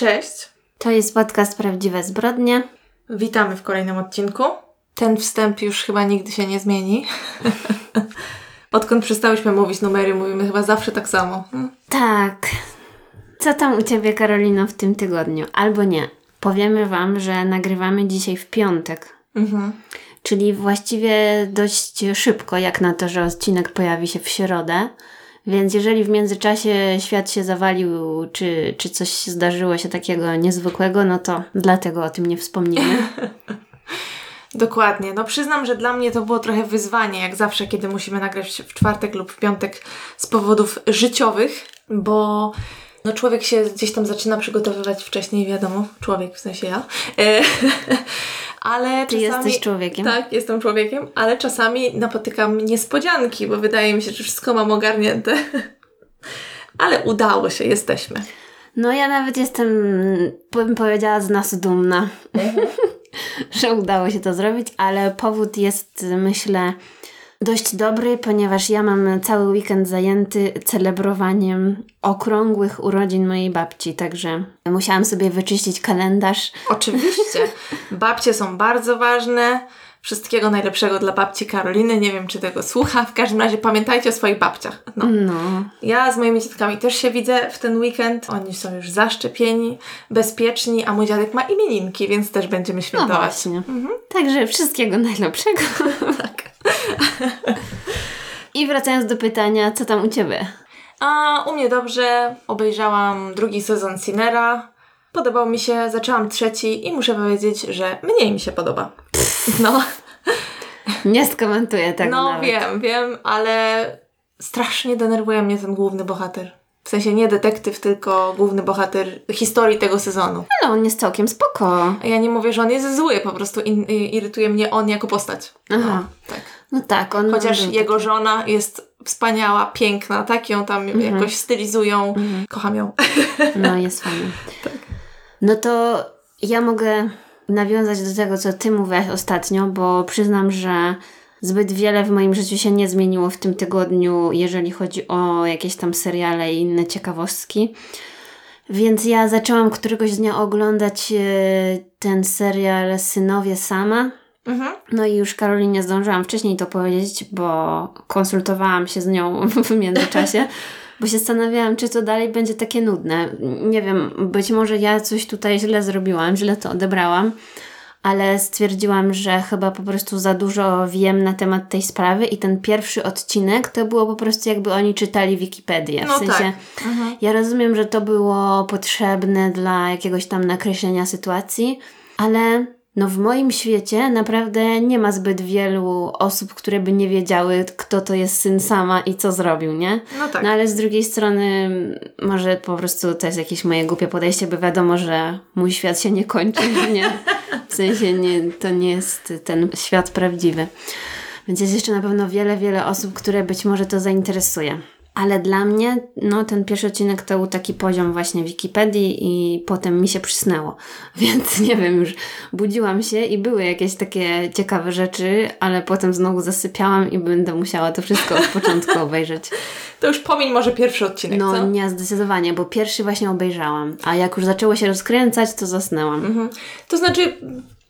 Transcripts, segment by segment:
Cześć. To jest podcast Prawdziwe Zbrodnie. Witamy w kolejnym odcinku. Ten wstęp już chyba nigdy się nie zmieni. Odkąd przestałyśmy mówić numery, mówimy chyba zawsze tak samo. Hmm? Tak. Co tam u Ciebie, Karolino, w tym tygodniu? Albo nie. Powiemy Wam, że nagrywamy dzisiaj w piątek. Mhm. Czyli właściwie dość szybko, jak na to, że odcinek pojawi się w środę. Więc jeżeli w międzyczasie świat się zawalił, czy, czy coś zdarzyło się takiego niezwykłego, no to dlatego o tym nie wspomnimy. Dokładnie. No przyznam, że dla mnie to było trochę wyzwanie, jak zawsze, kiedy musimy nagrać w czwartek lub w piątek z powodów życiowych, bo no człowiek się gdzieś tam zaczyna przygotowywać wcześniej, wiadomo, człowiek, w sensie ja. E, ale Ty czasami... jesteś człowiekiem. Tak, jestem człowiekiem, ale czasami napotykam niespodzianki, bo wydaje mi się, że wszystko mam ogarnięte. ale udało się, jesteśmy. No ja nawet jestem, bym powiedziała, z nas dumna, że udało się to zrobić, ale powód jest, myślę, dość dobry, ponieważ ja mam cały weekend zajęty celebrowaniem okrągłych urodzin mojej babci, także musiałam sobie wyczyścić kalendarz. Oczywiście. Babcie są bardzo ważne. Wszystkiego najlepszego dla babci Karoliny. Nie wiem, czy tego słucha. W każdym razie pamiętajcie o swoich babciach. No. No, Ja z moimi dzietkami też się widzę w ten weekend. Oni są już zaszczepieni, bezpieczni, a mój dziadek ma imieninki, więc też będziemy no świętować. właśnie. Także wszystkiego najlepszego. tak. I wracając do pytania, co tam u Ciebie? A u mnie dobrze. Obejrzałam drugi sezon Sinera. Podobał mi się, zaczęłam trzeci i muszę powiedzieć, że mniej mi się podoba. No, Nie skomentuję tego no nawet. wiem, wiem, ale strasznie denerwuje mnie ten główny bohater. W sensie nie detektyw, tylko główny bohater historii tego sezonu. Ale on jest całkiem spoko. Ja nie mówię, że on jest zły, po prostu in, irytuje mnie on jako postać. Aha. No, tak. No tak, on Chociaż jego żona jest wspaniała, piękna, tak ją tam Mhm. jakoś stylizują. Kocham ją. No, jest fajny. No to ja mogę nawiązać do tego, co ty mówiłaś ostatnio, bo przyznam, że zbyt wiele w moim życiu się nie zmieniło w tym tygodniu, jeżeli chodzi o jakieś tam seriale i inne ciekawostki. Więc ja zaczęłam któregoś dnia oglądać e, ten serial Synowie Sama. Mhm. No i już Karolinie zdążyłam wcześniej to powiedzieć, bo konsultowałam się z nią w międzyczasie, bo się zastanawiałam, czy to dalej będzie takie nudne. Nie wiem, być może ja coś tutaj źle zrobiłam, źle to odebrałam, ale stwierdziłam, że chyba po prostu za dużo wiem na temat tej sprawy i ten pierwszy odcinek to było po prostu jakby oni czytali Wikipedię. W No sensie, tak. Mhm. ja rozumiem, że to było potrzebne dla jakiegoś tam nakreślenia sytuacji, ale no w moim świecie naprawdę nie ma zbyt wielu osób, które by nie wiedziały, kto to jest syn sama i co zrobił, nie? No tak. No ale z drugiej strony może po prostu to jest jakieś moje głupie podejście, bo wiadomo, że mój świat się nie kończy, nie? W sensie nie, to nie jest ten świat prawdziwy. Więc jest jeszcze na pewno wiele, wiele osób, które być może to zainteresuje. Ale dla mnie, no ten pierwszy odcinek to był taki poziom właśnie Wikipedii i potem mi się przysnęło. Więc nie wiem, już budziłam się i były jakieś takie ciekawe rzeczy, ale potem znowu zasypiałam i będę musiała to wszystko od początku obejrzeć. To już pomiń może pierwszy odcinek, No co? nie, zdecydowanie, bo pierwszy właśnie obejrzałam, a jak już zaczęło się rozkręcać, to zasnęłam. Mhm. To znaczy,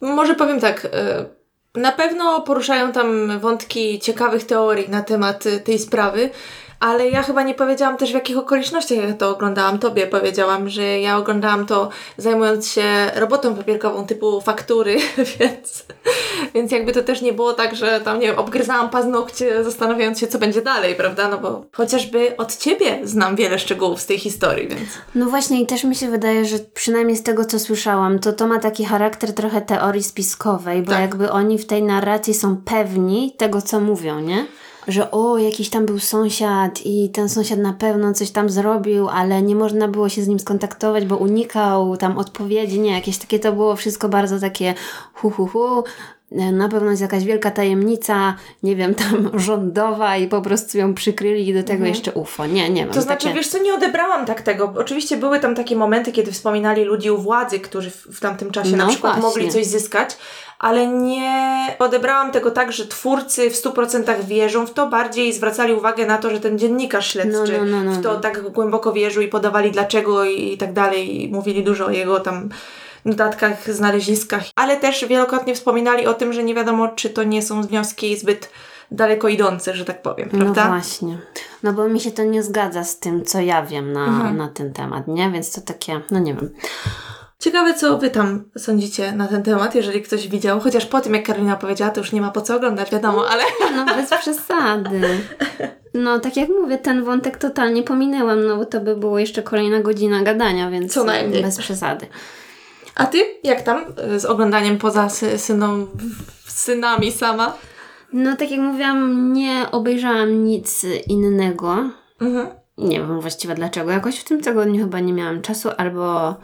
może powiem tak, y, na pewno poruszają tam wątki ciekawych teorii na temat y, tej sprawy, ale ja chyba nie powiedziałam też w jakich okolicznościach ja to oglądałam. Tobie powiedziałam, że ja oglądałam to zajmując się robotą papierkową typu faktury, więc, więc jakby to też nie było tak, że tam nie wiem, obgryzałam paznokcie zastanawiając się, co będzie dalej, prawda? No bo chociażby od Ciebie znam wiele szczegółów z tej historii, więc... No właśnie i też mi się wydaje, że przynajmniej z tego, co słyszałam, to to ma taki charakter trochę teorii spiskowej, bo Tak. jakby oni w tej narracji są pewni tego, co mówią, nie? Że o, jakiś tam był sąsiad i ten sąsiad na pewno coś tam zrobił, ale nie można było się z nim skontaktować, bo unikał tam odpowiedzi, nie? Jakieś takie to było wszystko bardzo takie hu hu hu, na pewno jest jakaś wielka tajemnica, nie wiem, tam rządowa i po prostu ją przykryli i do tego jeszcze UFO. Nie, nie mam To znaczy, takie... wiesz co, nie odebrałam tak tego. Oczywiście były tam takie momenty, kiedy wspominali ludzi u władzy, którzy w, w tamtym czasie No na przykład właśnie. mogli coś zyskać, ale nie odebrałam tego tak, że twórcy w 100% wierzą w to, bardziej zwracali uwagę na to, że ten dziennikarz śledczy No, no, no, no, w to no. tak głęboko wierzył i podawali dlaczego i, i tak dalej. I mówili dużo o jego tam notatkach, znaleziskach, ale też wielokrotnie wspominali o tym, że nie wiadomo, czy to nie są wnioski zbyt daleko idące, że tak powiem, prawda? No właśnie. No bo mi się to nie zgadza z tym, co ja wiem na, Mhm. na ten temat, nie? Więc to takie, no nie wiem. Ciekawe, co wy tam sądzicie na ten temat, jeżeli ktoś widział. Chociaż po tym, jak Karolina powiedziała, to już nie ma po co oglądać, wiadomo, ale No bez przesady. No tak jak mówię, ten wątek totalnie pominęłam, no bo to by było jeszcze kolejna godzina gadania, więc Co najmniej. bez przesady. A ty, jak tam y, z oglądaniem poza sy- syną, synami sama? No tak jak mówiłam, nie obejrzałam nic innego. Mhm. Nie wiem właściwie dlaczego. Jakoś w tym tygodniu chyba nie miałam czasu albo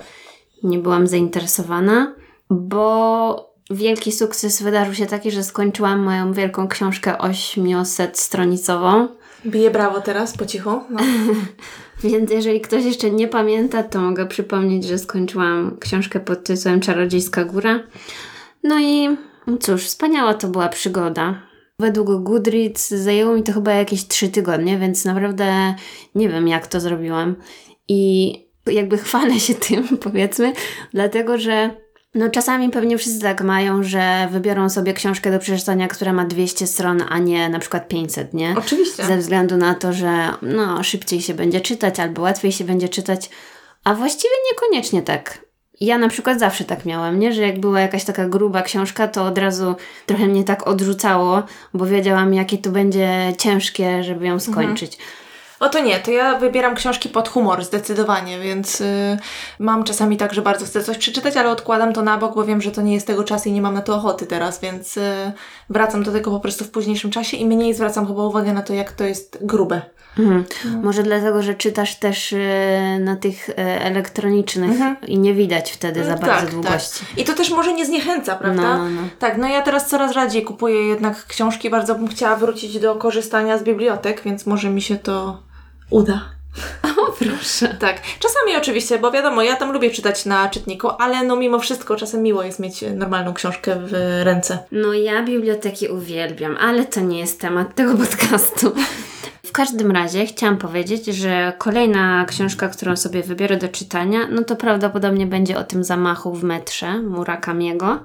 nie byłam zainteresowana, bo wielki sukces wydarzył się taki, że skończyłam moją wielką książkę 800-stronicową. Bije brawo teraz, po cichu. No. Więc jeżeli ktoś jeszcze nie pamięta, to mogę przypomnieć, że skończyłam książkę pod tytułem Czarodziejska Góra. No i cóż, wspaniała to była przygoda. Według Goodreads zajęło mi to chyba jakieś trzy tygodnie, więc naprawdę nie wiem, jak to zrobiłam. I jakby chwalę się tym, powiedzmy, dlatego że no czasami pewnie wszyscy tak mają, że wybiorą sobie książkę do przeczytania, która ma 200 stron, a nie na przykład 500, nie? Oczywiście. Ze względu na to, że no, szybciej się będzie czytać albo łatwiej się będzie czytać, a właściwie niekoniecznie tak. Ja na przykład zawsze tak miałam, nie? Że jak była jakaś taka gruba książka, to od razu trochę mnie tak odrzucało, bo wiedziałam, jakie to będzie ciężkie, żeby ją skończyć. O to nie, to ja wybieram książki pod humor zdecydowanie, więc y, mam czasami tak, że bardzo chcę coś przeczytać, ale odkładam to na bok, bo wiem, że to nie jest tego czasu i nie mam na to ochoty teraz, więc y, wracam do tego po prostu w późniejszym czasie i mniej zwracam chyba uwagę na to, jak to jest grube. Mhm. Może dlatego, że czytasz też y, na tych y, elektronicznych i nie widać wtedy za bardzo tak, długości. Tak. I to też może nie zniechęca, prawda? No, no, no. Tak, no ja teraz coraz rzadziej kupuję jednak książki, bardzo bym chciała wrócić do korzystania z bibliotek, więc może mi się to uda. O, proszę. Tak, czasami oczywiście, bo wiadomo, ja tam lubię czytać na czytniku, ale no mimo wszystko czasem miło jest mieć normalną książkę w ręce. No ja biblioteki uwielbiam, ale to nie jest temat tego podcastu. W każdym razie chciałam powiedzieć, że kolejna książka, którą sobie wybiorę do czytania, no to prawdopodobnie będzie o tym zamachu w metrze Murakamiego.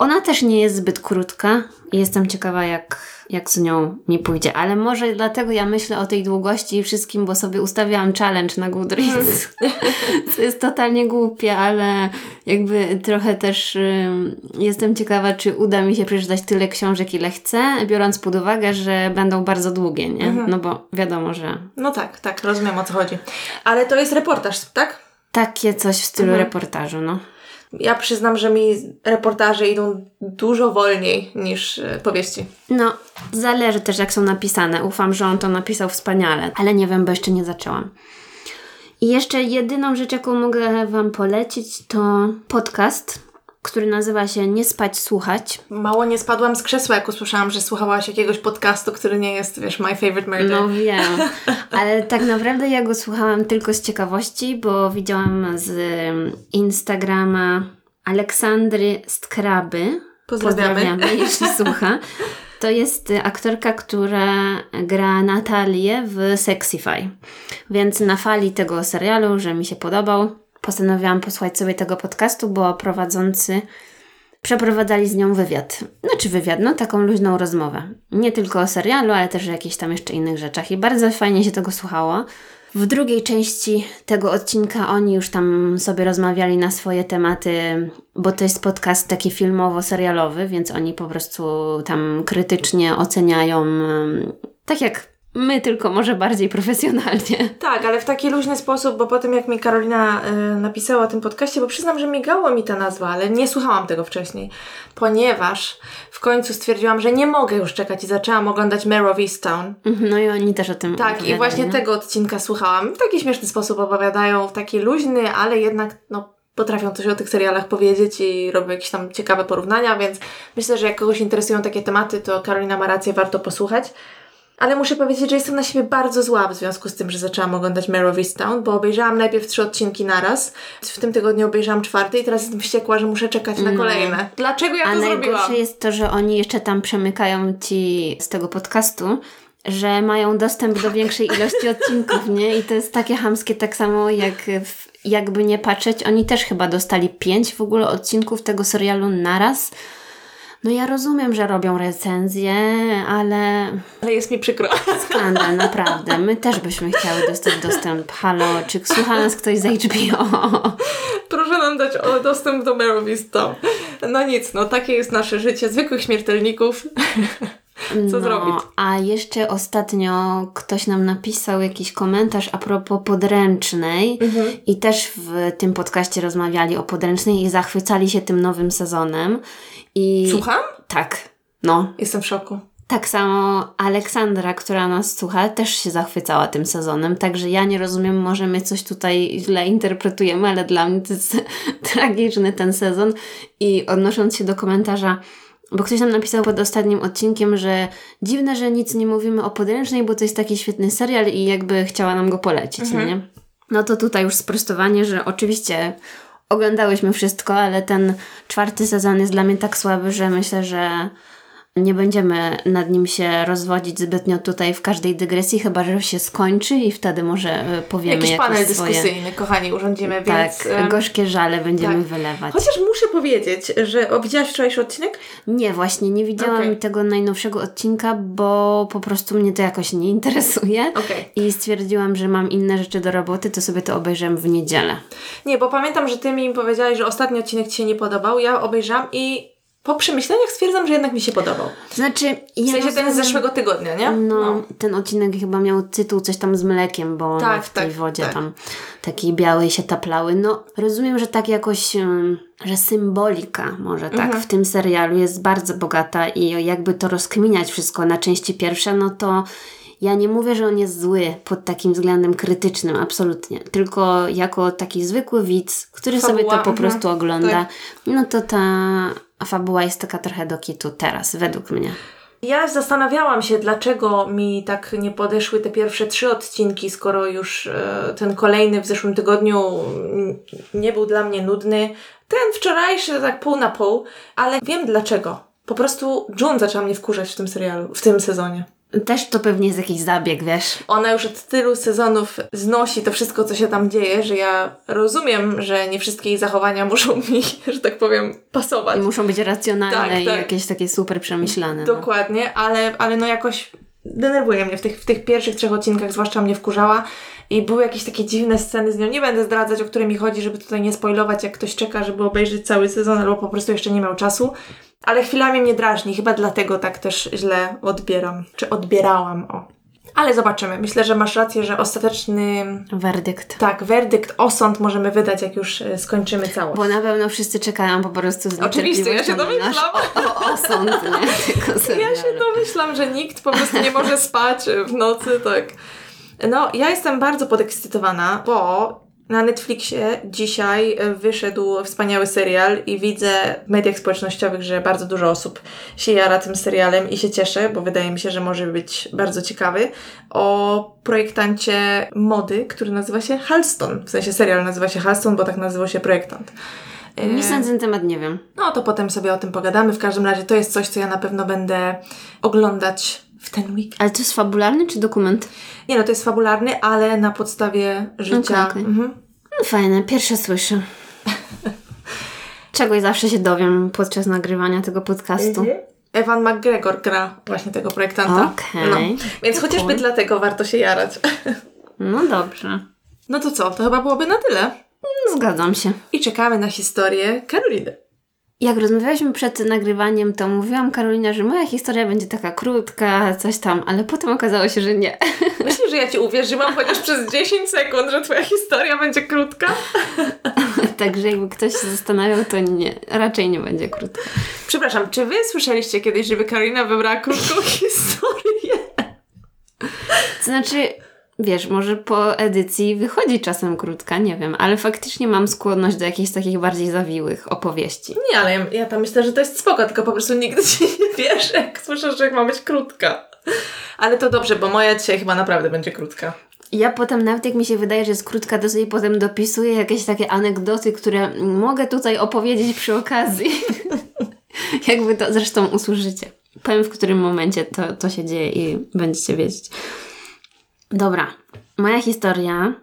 Ona też nie jest zbyt krótka i jestem ciekawa, jak, jak z nią mi pójdzie. Ale może dlatego ja myślę o tej długości i wszystkim, bo sobie ustawiałam challenge na Goodreads. Co jest totalnie głupie, ale jakby trochę też ym, jestem ciekawa, czy uda mi się przeczytać tyle książek, ile chcę, biorąc pod uwagę, że będą bardzo długie, nie? No bo wiadomo, że No tak, tak, rozumiem o co chodzi. Ale to jest reportaż, tak? takie coś w stylu reportażu, no. Ja przyznam, że mi reportaże idą dużo wolniej niż e, powieści. No, zależy też jak są napisane. Ufam, że on to napisał wspaniale, ale nie wiem, bo jeszcze nie zaczęłam. I jeszcze jedyną rzecz, jaką mogę Wam polecić, to podcast, który nazywa się Nie spać, słuchać. Mało nie spadłam z krzesła, jak usłyszałam, że słuchałaś jakiegoś podcastu, który nie jest, wiesz, my favorite murder. No wiem, ale tak naprawdę ja go słuchałam tylko z ciekawości, bo widziałam z Instagrama Aleksandry Skraby. Pozdrawiamy. jeśli słucha. To jest aktorka, która gra Natalię w Sexify. Więc na fali tego serialu, że mi się podobał, postanowiłam posłuchać sobie tego podcastu, bo prowadzący przeprowadzali z nią wywiad. Znaczy wywiad, no taką luźną rozmowę. Nie tylko o serialu, ale też o jakichś tam jeszcze innych rzeczach. I bardzo fajnie się tego słuchało. W drugiej części tego odcinka oni już tam sobie rozmawiali na swoje tematy, bo to jest podcast taki filmowo-serialowy, więc oni po prostu tam krytycznie oceniają, tak jak my, tylko może bardziej profesjonalnie. Tak, ale w taki luźny sposób, bo po tym jak mi Karolina y, napisała o tym podcaście, bo przyznam, że migało mi ta nazwa, ale nie słuchałam tego wcześniej, ponieważ w końcu stwierdziłam, że nie mogę już czekać i zaczęłam oglądać Mare of Easttown. No i oni też o tym Tak, i właśnie no. tego odcinka słuchałam. W taki śmieszny sposób opowiadają, w taki luźny, ale jednak no, potrafią coś o tych serialach powiedzieć i robią jakieś tam ciekawe porównania, więc myślę, że jak kogoś interesują takie tematy, to Karolina ma rację, warto posłuchać. Ale muszę powiedzieć, że jestem na siebie bardzo zła w związku z tym, że zaczęłam oglądać Mare of Easttown, bo obejrzałam najpierw trzy odcinki naraz. W tym tygodniu obejrzałam czwarty i teraz jestem wściekła, że muszę czekać na kolejne. Dlaczego ja A to zrobiłam? najgorsze jest to, że oni jeszcze tam przemykają ci z tego podcastu, że mają dostęp do większej ilości odcinków, nie? I to jest takie hamskie, tak samo jak w, jakby nie patrzeć, oni też chyba dostali pięć w ogóle odcinków tego serialu naraz. No ja rozumiem, że robią recenzje, ale Ale jest mi przykro. skandal, naprawdę. My też byśmy chciały dostać dostęp. Halo, czy słucha nas ktoś z HBO? Proszę nam dać dostęp do Easttown. No nic, no takie jest nasze życie zwykłych śmiertelników. Co zrobić? A jeszcze ostatnio ktoś nam napisał jakiś komentarz a propos podręcznej Mhm. i też w tym podcaście rozmawiali o podręcznej i zachwycali się tym nowym sezonem. I Słucham? tak, no. Jestem w szoku. Tak samo Aleksandra, która nas słucha, też się zachwycała tym sezonem, także ja nie rozumiem, może my coś tutaj źle interpretujemy, ale dla mnie to jest tragiczny ten sezon. I odnosząc się do komentarza, bo ktoś nam napisał pod ostatnim odcinkiem, że dziwne, że nic nie mówimy o podręcznej, bo to jest taki świetny serial i jakby chciała nam go polecić, no nie? No to tutaj już sprostowanie, że oczywiście oglądałyśmy wszystko, ale ten czwarty sezon jest dla mnie tak słaby, że myślę, że nie będziemy nad nim się rozwodzić zbytnio tutaj w każdej dygresji, chyba że się skończy i wtedy może e, powiemy Jakiś jakieś panel swoje... dyskusyjny, kochani, urządzimy, Tak, więc... em, gorzkie żale będziemy tak. wylewać. Chociaż muszę powiedzieć, że... O, widziałaś wczorajszy odcinek? Nie, właśnie, nie widziałam Okej. tego najnowszego odcinka, bo po prostu mnie to jakoś nie interesuje. Okej. I stwierdziłam, że mam inne rzeczy do roboty, to sobie to obejrzę w niedzielę. Nie, bo pamiętam, że ty mi powiedziałaś, że ostatni odcinek ci się nie podobał. Ja obejrzałam i po przemyśleniach stwierdzam, że jednak mi się podobał. Znaczy, W ja sensie ten z rozumiem- zeszłego tygodnia, nie? No, ten odcinek chyba miał tytuł coś tam z mlekiem, bo Tak, w tej tak, wodzie tak. tam takiej białej się taplały. No, rozumiem, że tak jakoś, że symbolika może tak Mhm. w tym serialu jest bardzo bogata i jakby to rozkminiać wszystko na części pierwsze, no to ja nie mówię, że on jest zły pod takim względem krytycznym, absolutnie. Tylko jako taki zwykły widz, który sobie Fabuła, to po mhm, prostu ogląda, tak. no to ta fabuła jest taka trochę do kitu teraz, według mnie. Ja zastanawiałam się, dlaczego mi tak nie podeszły te pierwsze trzy odcinki, skoro już e, ten kolejny w zeszłym tygodniu nie był dla mnie nudny. Ten wczorajszy tak pół na pół, ale wiem dlaczego. Po prostu June zaczęła mnie wkurzać w tym serialu, w tym sezonie. Też to pewnie jest jakiś zabieg, wiesz? Ona już od tylu sezonów znosi to wszystko, co się tam dzieje, że ja rozumiem, że nie wszystkie jej zachowania muszą mi, że tak powiem, pasować. I muszą być racjonalne Tak, i tak. jakieś takie super przemyślane. No. Dokładnie, ale, ale no jakoś denerwuje mnie w tych, w tych pierwszych trzech odcinkach, zwłaszcza mnie wkurzała i były jakieś takie dziwne sceny z nią. Nie będę zdradzać, o które mi chodzi, żeby tutaj nie spoilować, jak ktoś czeka, żeby obejrzeć cały sezon, albo po prostu jeszcze nie miał czasu. Ale chwilami mnie drażni, chyba dlatego tak też źle odbieram, czy odbierałam, o. Ale zobaczymy. Myślę, że masz rację, że ostateczny, Werdykt. tak, werdykt, osąd możemy wydać, jak już e, skończymy całość. Bo na pewno wszyscy czekają po prostu z Oczywiście, ja się na domyślam. O, o, osąd, nie? Tego Ja się domyślam, że nikt po prostu nie może spać w nocy, tak. No, ja jestem bardzo podekscytowana, bo na Netflixie dzisiaj e, wyszedł wspaniały serial i widzę w mediach społecznościowych, że bardzo dużo osób się jara tym serialem i się cieszę, bo wydaje mi się, że może być bardzo ciekawy, o projektancie mody, który nazywa się Halston. W sensie serial nazywa się Halston, bo tak nazywał się projektant. E, Nic na ten temat nie wiem. no to potem sobie o tym pogadamy. W każdym razie to jest coś, co ja na pewno będę oglądać w ten weekend. Ale to jest fabularny czy dokument? Nie no, to jest fabularny, ale na podstawie życia. Okej, okej. Mhm. No, fajne, pierwsze słyszę. Czegoś zawsze się dowiem podczas nagrywania tego podcastu. Evan McGregor gra właśnie tego projektanta. Okej. No. Więc chociażby dlatego warto się jarać. No dobrze. No to co, to chyba byłoby na tyle. Zgadzam się. I czekamy na historię Karoliny. Jak rozmawialiśmy przed nagrywaniem, to mówiłam Karolina, że moja historia będzie taka krótka, coś tam, ale potem okazało się, że nie. Myślisz, że ja Ci uwierzyłam chociaż przez 10 sekund, że Twoja historia będzie krótka? Także jakby ktoś się zastanawiał, to nie, raczej nie będzie krótka. Przepraszam, czy Wy słyszeliście kiedyś, żeby Karolina wybrała krótką historię? To znaczy, wiesz, może po edycji wychodzi czasem krótka, nie wiem, ale faktycznie mam skłonność do jakichś takich bardziej zawiłych opowieści. Nie, ale ja, ja tam myślę, że to jest spoko, tylko po prostu nigdy ci nie wierzę, jak słyszę, że ma być krótka. Ale to dobrze, bo moja dzisiaj chyba naprawdę będzie krótka. Ja potem, nawet jak mi się wydaje, że jest krótka, to sobie potem dopisuję jakieś takie anegdoty, które mogę tutaj opowiedzieć przy okazji. Jakby to zresztą usłyszycie. Powiem, w którym momencie to, to się dzieje i będziecie wiedzieć. Dobra, moja historia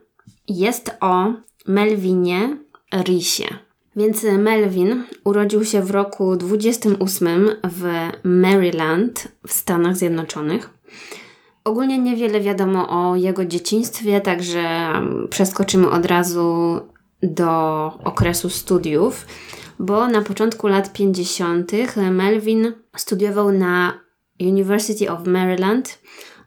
jest o Melvinie Risie. Więc Melvin urodził się w roku 28 w Maryland w Stanach Zjednoczonych. Ogólnie niewiele wiadomo o jego dzieciństwie, także przeskoczymy od razu do okresu studiów, bo na początku lat 50. Melvin studiował na University of Maryland,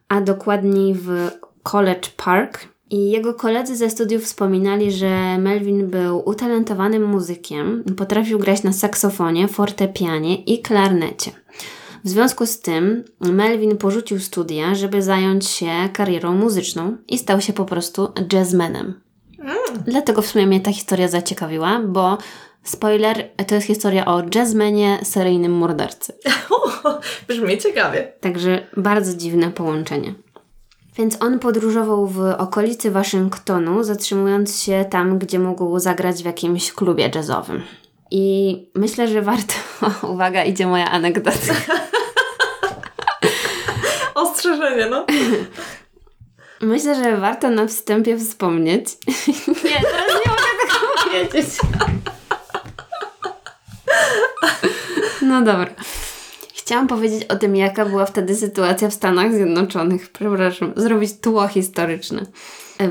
a dokładniej w College Park. I jego koledzy ze studiów wspominali, że Melvin był utalentowanym muzykiem, potrafił grać na saksofonie, fortepianie i klarnecie. W związku z tym Melvin porzucił studia, żeby zająć się karierą muzyczną i stał się po prostu jazzmenem. Mm. Dlatego w sumie mnie ta historia zaciekawiła, bo spoiler, to jest historia o jazzmenie, seryjnym mordercy. Brzmi ciekawie. Także bardzo dziwne połączenie. Więc on podróżował w okolicy Waszyngtonu, zatrzymując się tam, gdzie mógł zagrać w jakimś klubie jazzowym. I myślę, że warto. Uwaga, idzie moja anegdota. Ostrzeżenie, no. Myślę, że warto na wstępie wspomnieć. Nie, teraz nie mogę tego powiedzieć. No dobra. Chciałam powiedzieć o tym, jaka była wtedy sytuacja w Stanach Zjednoczonych. Przepraszam, zrobić tło historyczne.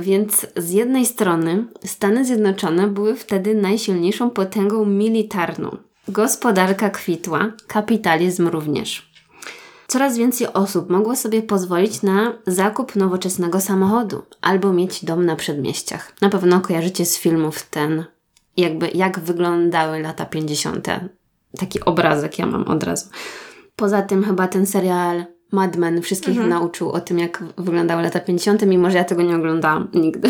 Więc z jednej strony Stany Zjednoczone były wtedy najsilniejszą potęgą militarną. Gospodarka kwitła, kapitalizm również. Coraz więcej osób mogło sobie pozwolić na zakup nowoczesnego samochodu albo mieć dom na przedmieściach. Na pewno kojarzycie z filmów ten, jakby jak wyglądały lata 50. Taki obrazek ja mam od razu. Poza tym chyba ten serial Mad Men wszystkich mhm. nauczył o tym, jak wyglądały lata 50., mimo że ja tego nie oglądałam nigdy.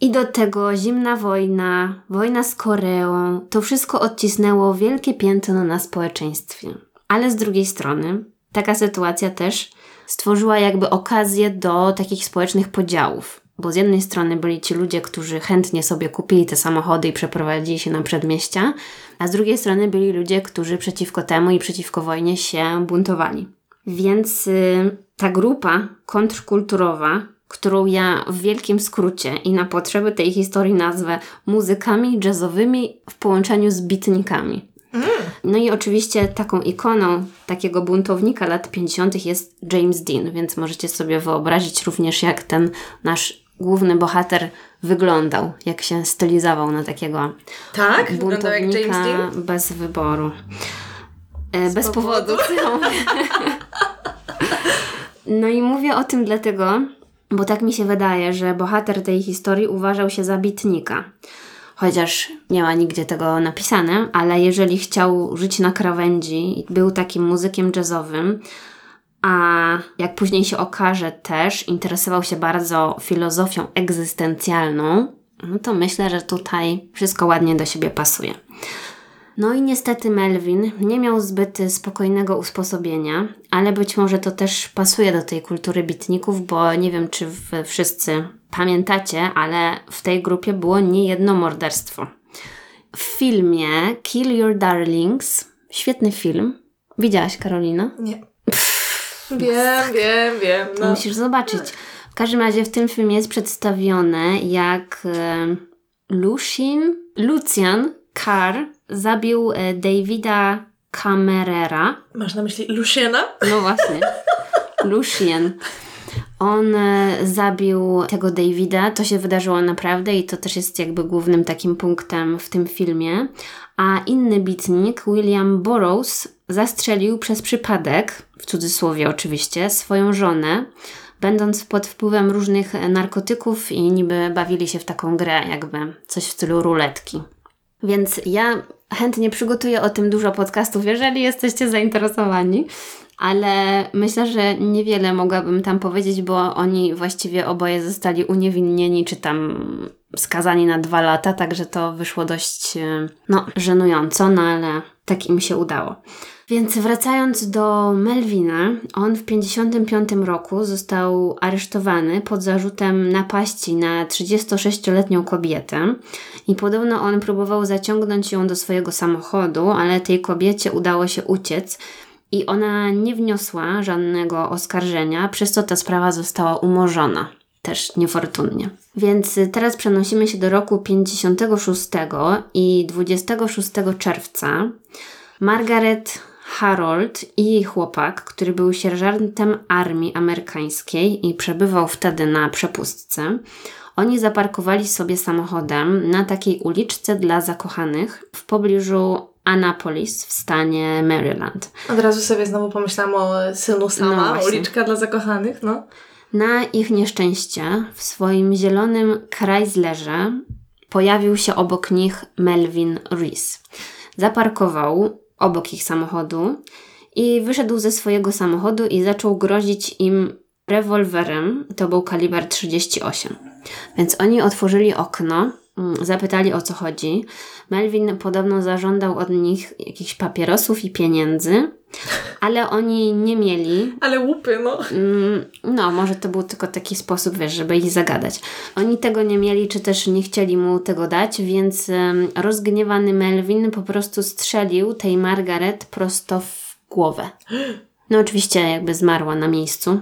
I do tego zimna wojna, wojna z Koreą, to wszystko odcisnęło wielkie piętno na społeczeństwie. Ale z drugiej strony, taka sytuacja też stworzyła jakby okazję do takich społecznych podziałów. Bo z jednej strony byli ci ludzie, którzy chętnie sobie kupili te samochody i przeprowadzili się na przedmieścia, a z drugiej strony byli ludzie, którzy przeciwko temu i przeciwko wojnie się buntowali. Więc y, ta grupa kontrkulturowa, którą ja w wielkim skrócie i na potrzeby tej historii nazwę muzykami jazzowymi w połączeniu z bitnikami. Mm. No i oczywiście taką ikoną takiego buntownika lat 50. jest James Dean, więc możecie sobie wyobrazić również, jak ten nasz główny bohater wyglądał, jak się stylizował na takiego tak? buntownika bez wyboru. E, bez powodu. powodu. no i mówię o tym dlatego, bo tak mi się wydaje, że bohater tej historii uważał się za bitnika. Chociaż nie ma nigdzie tego napisane, ale jeżeli chciał żyć na krawędzi, był takim muzykiem jazzowym, a jak później się okaże też interesował się bardzo filozofią egzystencjalną, no to myślę, że tutaj wszystko ładnie do siebie pasuje. No i niestety Melvin nie miał zbyt spokojnego usposobienia, ale być może to też pasuje do tej kultury bitników, bo nie wiem, czy wszyscy pamiętacie, ale w tej grupie było niejedno morderstwo. W filmie Kill Your Darlings, świetny film. Widziałaś, Karolina? Nie. Wiem, wiem, wiem. No. Musisz zobaczyć. W każdym razie w tym filmie jest przedstawione, jak e, Lucien, Lucian Carr zabił e, Davida Camerera. Masz na myśli Luciana? No właśnie. Lucien. On e, zabił tego Davida, to się wydarzyło naprawdę i to też jest jakby głównym takim punktem w tym filmie. A inny bitnik, William Burroughs, zastrzelił przez przypadek, w cudzysłowie oczywiście, swoją żonę, będąc pod wpływem różnych narkotyków i niby bawili się w taką grę, jakby coś w stylu ruletki. Więc ja chętnie przygotuję o tym dużo podcastów, jeżeli jesteście zainteresowani ale myślę, że niewiele mogłabym tam powiedzieć, bo oni właściwie oboje zostali uniewinnieni, czy tam skazani na dwa lata, także to wyszło dość, e, no, żenująco, no ale tak im się udało. Więc wracając do Melvina, on w 1955 roku został aresztowany pod zarzutem napaści na 36-letnią kobietę i podobno on próbował zaciągnąć ją do swojego samochodu, ale tej kobiecie udało się uciec i ona nie wniosła żadnego oskarżenia, przez co ta sprawa została umorzona. Też niefortunnie. Więc teraz przenosimy się do roku 56 i 26 czerwca. Margaret Harold i jej chłopak, który był sierżantem armii amerykańskiej i przebywał wtedy na przepustce, oni zaparkowali sobie samochodem na takiej uliczce dla zakochanych w pobliżu Annapolis w stanie Maryland. Od razu sobie znowu pomyślałam o synu sama, No uliczka dla zakochanych, no. Na ich nieszczęście w swoim zielonym Chryslerze pojawił się obok nich Melvin Reese. Zaparkował obok ich samochodu i wyszedł ze swojego samochodu i zaczął grozić im rewolwerem. To był kaliber 38. Więc oni otworzyli okno, zapytali o co chodzi. Melvin podobno zażądał od nich jakichś papierosów i pieniędzy, ale oni nie mieli. Ale łupy, no. Mm, No, może to był tylko taki sposób, wiesz, żeby ich zagadać. Oni tego nie mieli, czy też nie chcieli mu tego dać, więc rozgniewany Melvin po prostu strzelił tej Margaret prosto w głowę. No, oczywiście jakby zmarła na miejscu.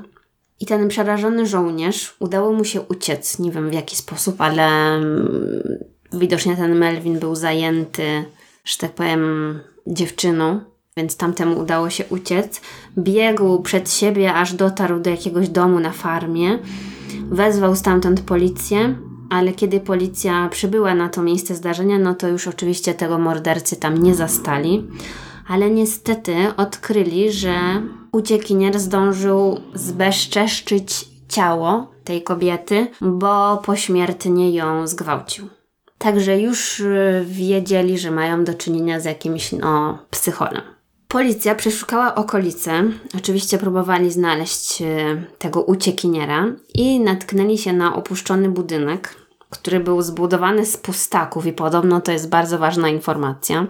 I ten przerażony żołnierz udało mu się uciec. Nie wiem w jaki sposób, ale mm, widocznie ten Melvin był zajęty, że tak powiem, dziewczyną, więc tamtemu udało się uciec. Biegł przed siebie, aż dotarł do jakiegoś domu na farmie. Wezwał stamtąd policję, ale kiedy policja przybyła na to miejsce zdarzenia, no to już oczywiście tego mordercy tam nie zastali. Ale niestety odkryli, że uciekinier zdążył zbezczeszczyć ciało tej kobiety, bo pośmiertnie ją zgwałcił. Także już y, wiedzieli, że mają do czynienia z jakimś, no, psycholem. Policja przeszukała okolice. Oczywiście próbowali znaleźć y, tego uciekiniera i natknęli się na opuszczony budynek, który był zbudowany z pustaków i podobno to jest bardzo ważna informacja.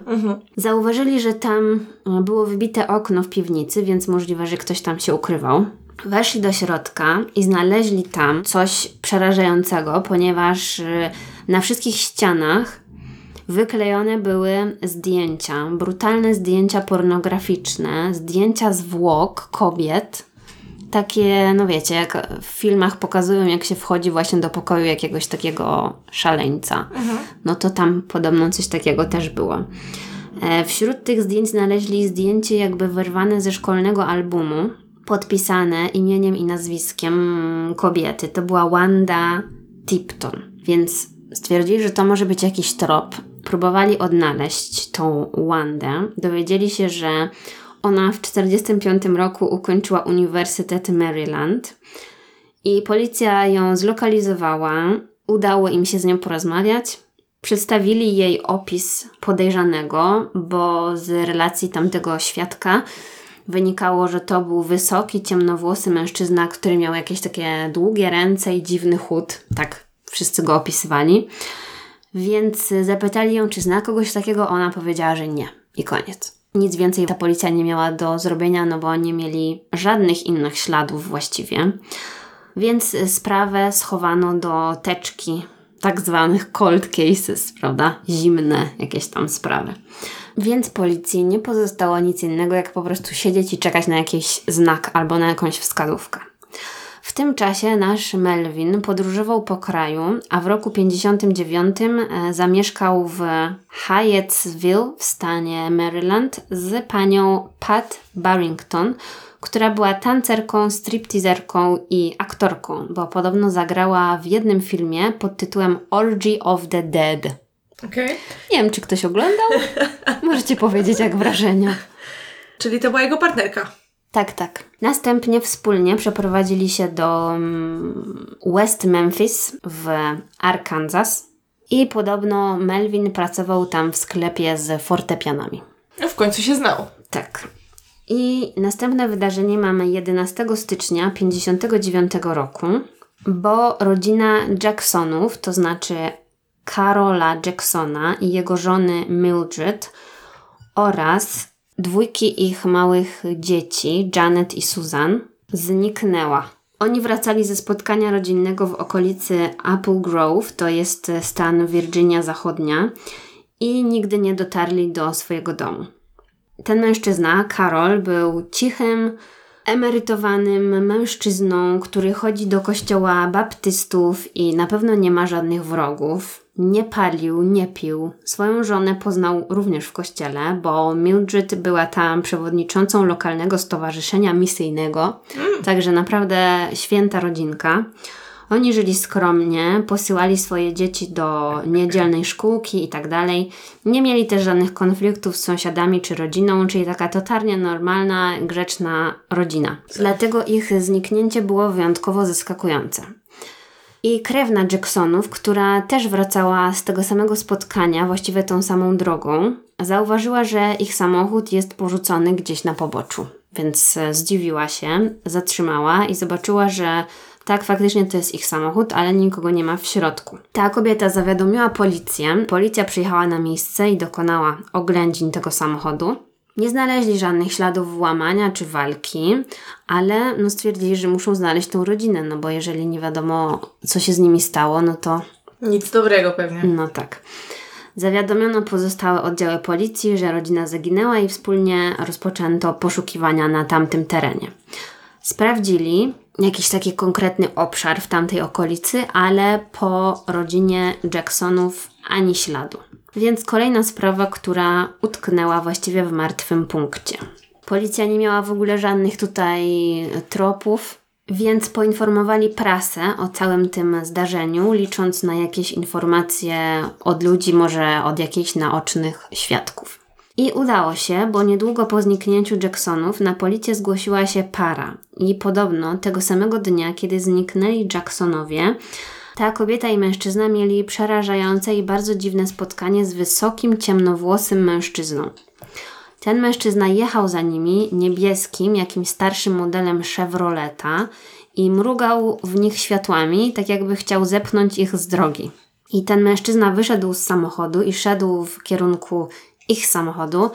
Zauważyli, że tam y, było wybite okno w piwnicy, więc możliwe, że ktoś tam się ukrywał. Weszli do środka i znaleźli tam coś przerażającego, ponieważ y, na wszystkich ścianach wyklejone były zdjęcia, brutalne zdjęcia pornograficzne, zdjęcia zwłok kobiet. Takie, no wiecie, jak w filmach pokazują, jak się wchodzi właśnie do pokoju jakiegoś takiego szaleńca. No to tam podobno coś takiego też było. E, Wśród tych zdjęć znaleźli zdjęcie jakby wyrwane ze szkolnego albumu, podpisane imieniem i nazwiskiem kobiety. To była Wanda Tipton, więc stwierdzili, że to może być jakiś trop. Próbowali odnaleźć tą Wandę. Dowiedzieli się, że ona w 1945 roku ukończyła Uniwersytet Maryland i policja ją zlokalizowała. Udało im się z nią porozmawiać. Przedstawili jej opis podejrzanego, bo z relacji tamtego świadka wynikało, że to był wysoki, ciemnowłosy mężczyzna, który miał jakieś takie długie ręce i dziwny chód. Tak wszyscy go opisywali. Więc zapytali ją, czy zna kogoś takiego. Ona powiedziała, że nie. I koniec. Nic więcej ta policja nie miała do zrobienia, no bo nie mieli żadnych innych śladów właściwie. Więc sprawę schowano do teczki tak zwanych cold cases, prawda? Zimne jakieś tam sprawy. Więc policji nie pozostało nic innego, jak po prostu siedzieć i czekać na jakiś znak albo na jakąś wskazówkę. W tym czasie nasz Melvin podróżował po kraju, a w roku 59 e, zamieszkał w Hyattsville w stanie Maryland z panią Pat Barrington, która była tancerką, stripteaserką i aktorką, bo podobno zagrała w jednym filmie pod tytułem Orgy of the Dead. Okej. Nie wiem, czy ktoś oglądał? Możecie powiedzieć, jak wrażenia. Czyli to była jego partnerka. Tak, tak. Następnie wspólnie przeprowadzili się do mm, West Memphis w Arkansas i podobno Melvin pracował tam w sklepie z fortepianami. No w końcu się znał. Tak. I następne wydarzenie mamy 11 stycznia 1959 roku, bo rodzina Jacksonów, to znaczy Karola Jacksona i jego żony Mildred oraz dwójki ich małych dzieci, Janet i Susan, zniknęła. Oni wracali ze spotkania rodzinnego w okolicy Apple Grove, to jest stan Virginia Zachodnia, i nigdy nie dotarli do swojego domu. Ten mężczyzna, Karol, był cichym, emerytowanym mężczyzną, który chodzi do kościoła baptystów i na pewno nie ma żadnych wrogów. Nie palił, nie pił. Swoją żonę poznał również w kościele, bo Mildred była tam przewodniczącą lokalnego stowarzyszenia misyjnego, także naprawdę święta rodzinka. Oni żyli skromnie, posyłali swoje dzieci do niedzielnej szkółki i tak dalej. Nie mieli też żadnych konfliktów z sąsiadami czy rodziną, czyli taka totalnie normalna, grzeczna rodzina. Dlatego ich zniknięcie było wyjątkowo zaskakujące. I krewna Jacksonów, która też wracała z tego samego spotkania, właściwie tą samą drogą, zauważyła, że ich samochód jest porzucony gdzieś na poboczu. Więc zdziwiła się, zatrzymała i zobaczyła, że tak, faktycznie to jest ich samochód, ale nikogo nie ma w środku. Ta kobieta zawiadomiła policję. Policja przyjechała na miejsce i dokonała oględzin tego samochodu. Nie znaleźli żadnych śladów włamania czy walki, ale no stwierdzili, że muszą znaleźć tą rodzinę, no bo jeżeli nie wiadomo, co się z nimi stało, no to. Nic dobrego pewnie. No tak. Zawiadomiono pozostałe oddziały policji, że rodzina zaginęła i wspólnie rozpoczęto poszukiwania na tamtym terenie. Sprawdzili jakiś taki konkretny obszar w tamtej okolicy, ale po rodzinie Jacksonów ani śladu. Więc kolejna sprawa, która utknęła właściwie w martwym punkcie. Policja nie miała w ogóle żadnych tutaj tropów, więc poinformowali prasę o całym tym zdarzeniu, licząc na jakieś informacje od ludzi, może od jakichś naocznych świadków. I udało się, bo niedługo po zniknięciu Jacksonów na policję zgłosiła się para. I podobno tego samego dnia, kiedy zniknęli Jacksonowie, ta kobieta i mężczyzna mieli przerażające i bardzo dziwne spotkanie z wysokim, ciemnowłosym mężczyzną. Ten mężczyzna jechał za nimi niebieskim, jakimś starszym modelem Chevroleta i mrugał w nich światłami, tak jakby chciał zepchnąć ich z drogi. I ten mężczyzna wyszedł z samochodu i szedł w kierunku ich samochodu,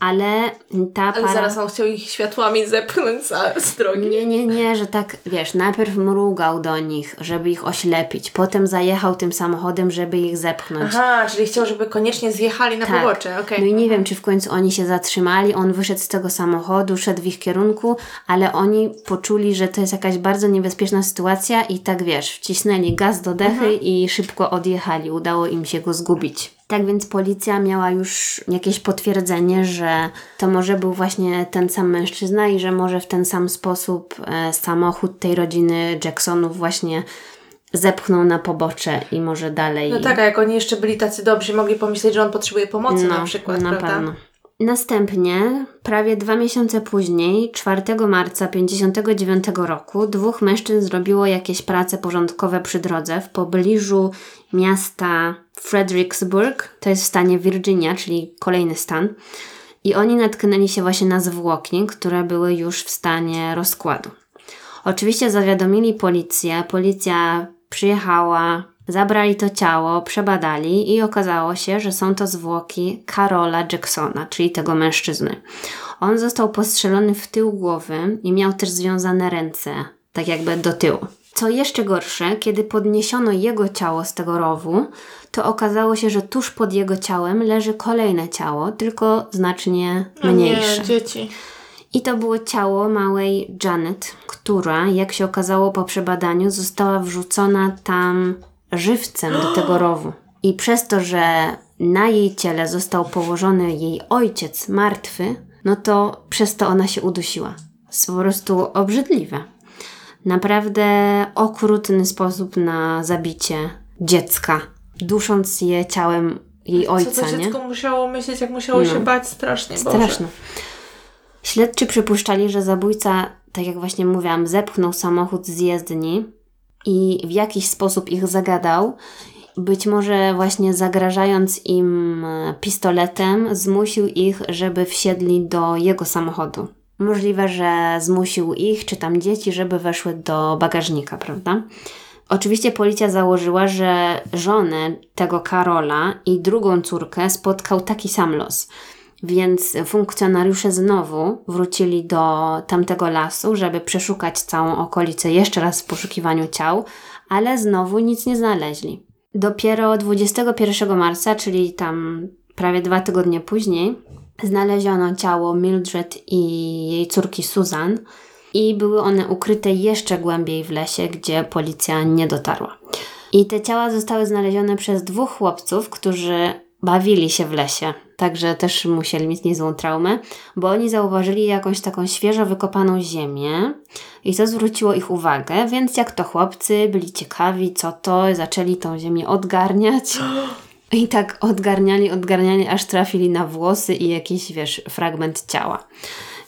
ale ta Ale para... zaraz on chciał ich światłami zepchnąć z, drogi. Nie, nie, nie, że tak, wiesz, najpierw mrugał do nich, żeby ich oślepić, potem zajechał tym samochodem, żeby ich zepchnąć. Aha, czyli chciał, żeby koniecznie zjechali na Tak. pobocze, okej. No i nie wiem, czy w końcu oni się zatrzymali, on wyszedł z tego samochodu, szedł w ich kierunku, ale oni poczuli, że to jest jakaś bardzo niebezpieczna sytuacja i tak wiesz, wcisnęli gaz do dechy Mhm. i szybko odjechali, udało im się go zgubić. Tak więc policja miała już jakieś potwierdzenie, że to może był właśnie ten sam mężczyzna i że może w ten sam sposób e, samochód tej rodziny Jacksonów właśnie zepchnął na pobocze i może dalej. No tak, a jak oni jeszcze byli tacy dobrzy, mogli pomyśleć, że on potrzebuje pomocy na przykład, No, na prawda? pewno. Następnie, prawie dwa miesiące później, 4 marca 59 roku, dwóch mężczyzn zrobiło jakieś prace porządkowe przy drodze w pobliżu miasta Fredericksburg, to jest w stanie Virginia, czyli kolejny stan. I oni natknęli się właśnie na zwłoki, które były już w stanie rozkładu. Oczywiście zawiadomili policję, policja przyjechała, zabrali to ciało, przebadali i okazało się, że są to zwłoki Karola Jacksona, czyli tego mężczyzny. On został postrzelony w tył głowy i miał też związane ręce, tak jakby do tyłu. Co jeszcze gorsze, kiedy podniesiono jego ciało z tego rowu, to okazało się, że tuż pod jego ciałem leży kolejne ciało, tylko znacznie No mniejsze. nie, dzieci. I to było ciało małej Janet, która, jak się okazało po przebadaniu, została wrzucona tam żywcem do tego rowu. I przez to, że na jej ciele został położony jej ojciec martwy, no to przez to ona się udusiła. Jest po prostu obrzydliwe. Naprawdę okrutny sposób na zabicie dziecka, dusząc je ciałem jej Co ojca, to nie? dziecko musiało myśleć, jak musiało się bać strasznie, Boże. Straszne. Śledczy przypuszczali, że zabójca, tak jak właśnie mówiłam, zepchnął samochód z jezdni i w jakiś sposób ich zagadał. Być może właśnie zagrażając im e, pistoletem, zmusił ich, żeby wsiedli do jego samochodu. Możliwe, że zmusił ich, czy tam dzieci, żeby weszły do bagażnika, prawda? Oczywiście policja założyła, że żonę tego Karola i drugą córkę spotkał taki sam los. Więc funkcjonariusze znowu wrócili do tamtego lasu, żeby przeszukać całą okolicę jeszcze raz w poszukiwaniu ciał, ale znowu nic nie znaleźli. Dopiero 21 marca, czyli tam prawie dwa tygodnie później, znaleziono ciało Mildred i jej córki Susan i były one ukryte jeszcze głębiej w lesie, gdzie policja nie dotarła. I te ciała zostały znalezione przez dwóch chłopców, którzy bawili się w lesie, także też musieli mieć niezłą traumę, bo oni zauważyli jakąś taką świeżo wykopaną ziemię i to zwróciło ich uwagę, więc jak to chłopcy byli ciekawi, co to, zaczęli tą ziemię odgarniać. I tak odgarniali, odgarniali, aż trafili na włosy i jakiś, wiesz, fragment ciała.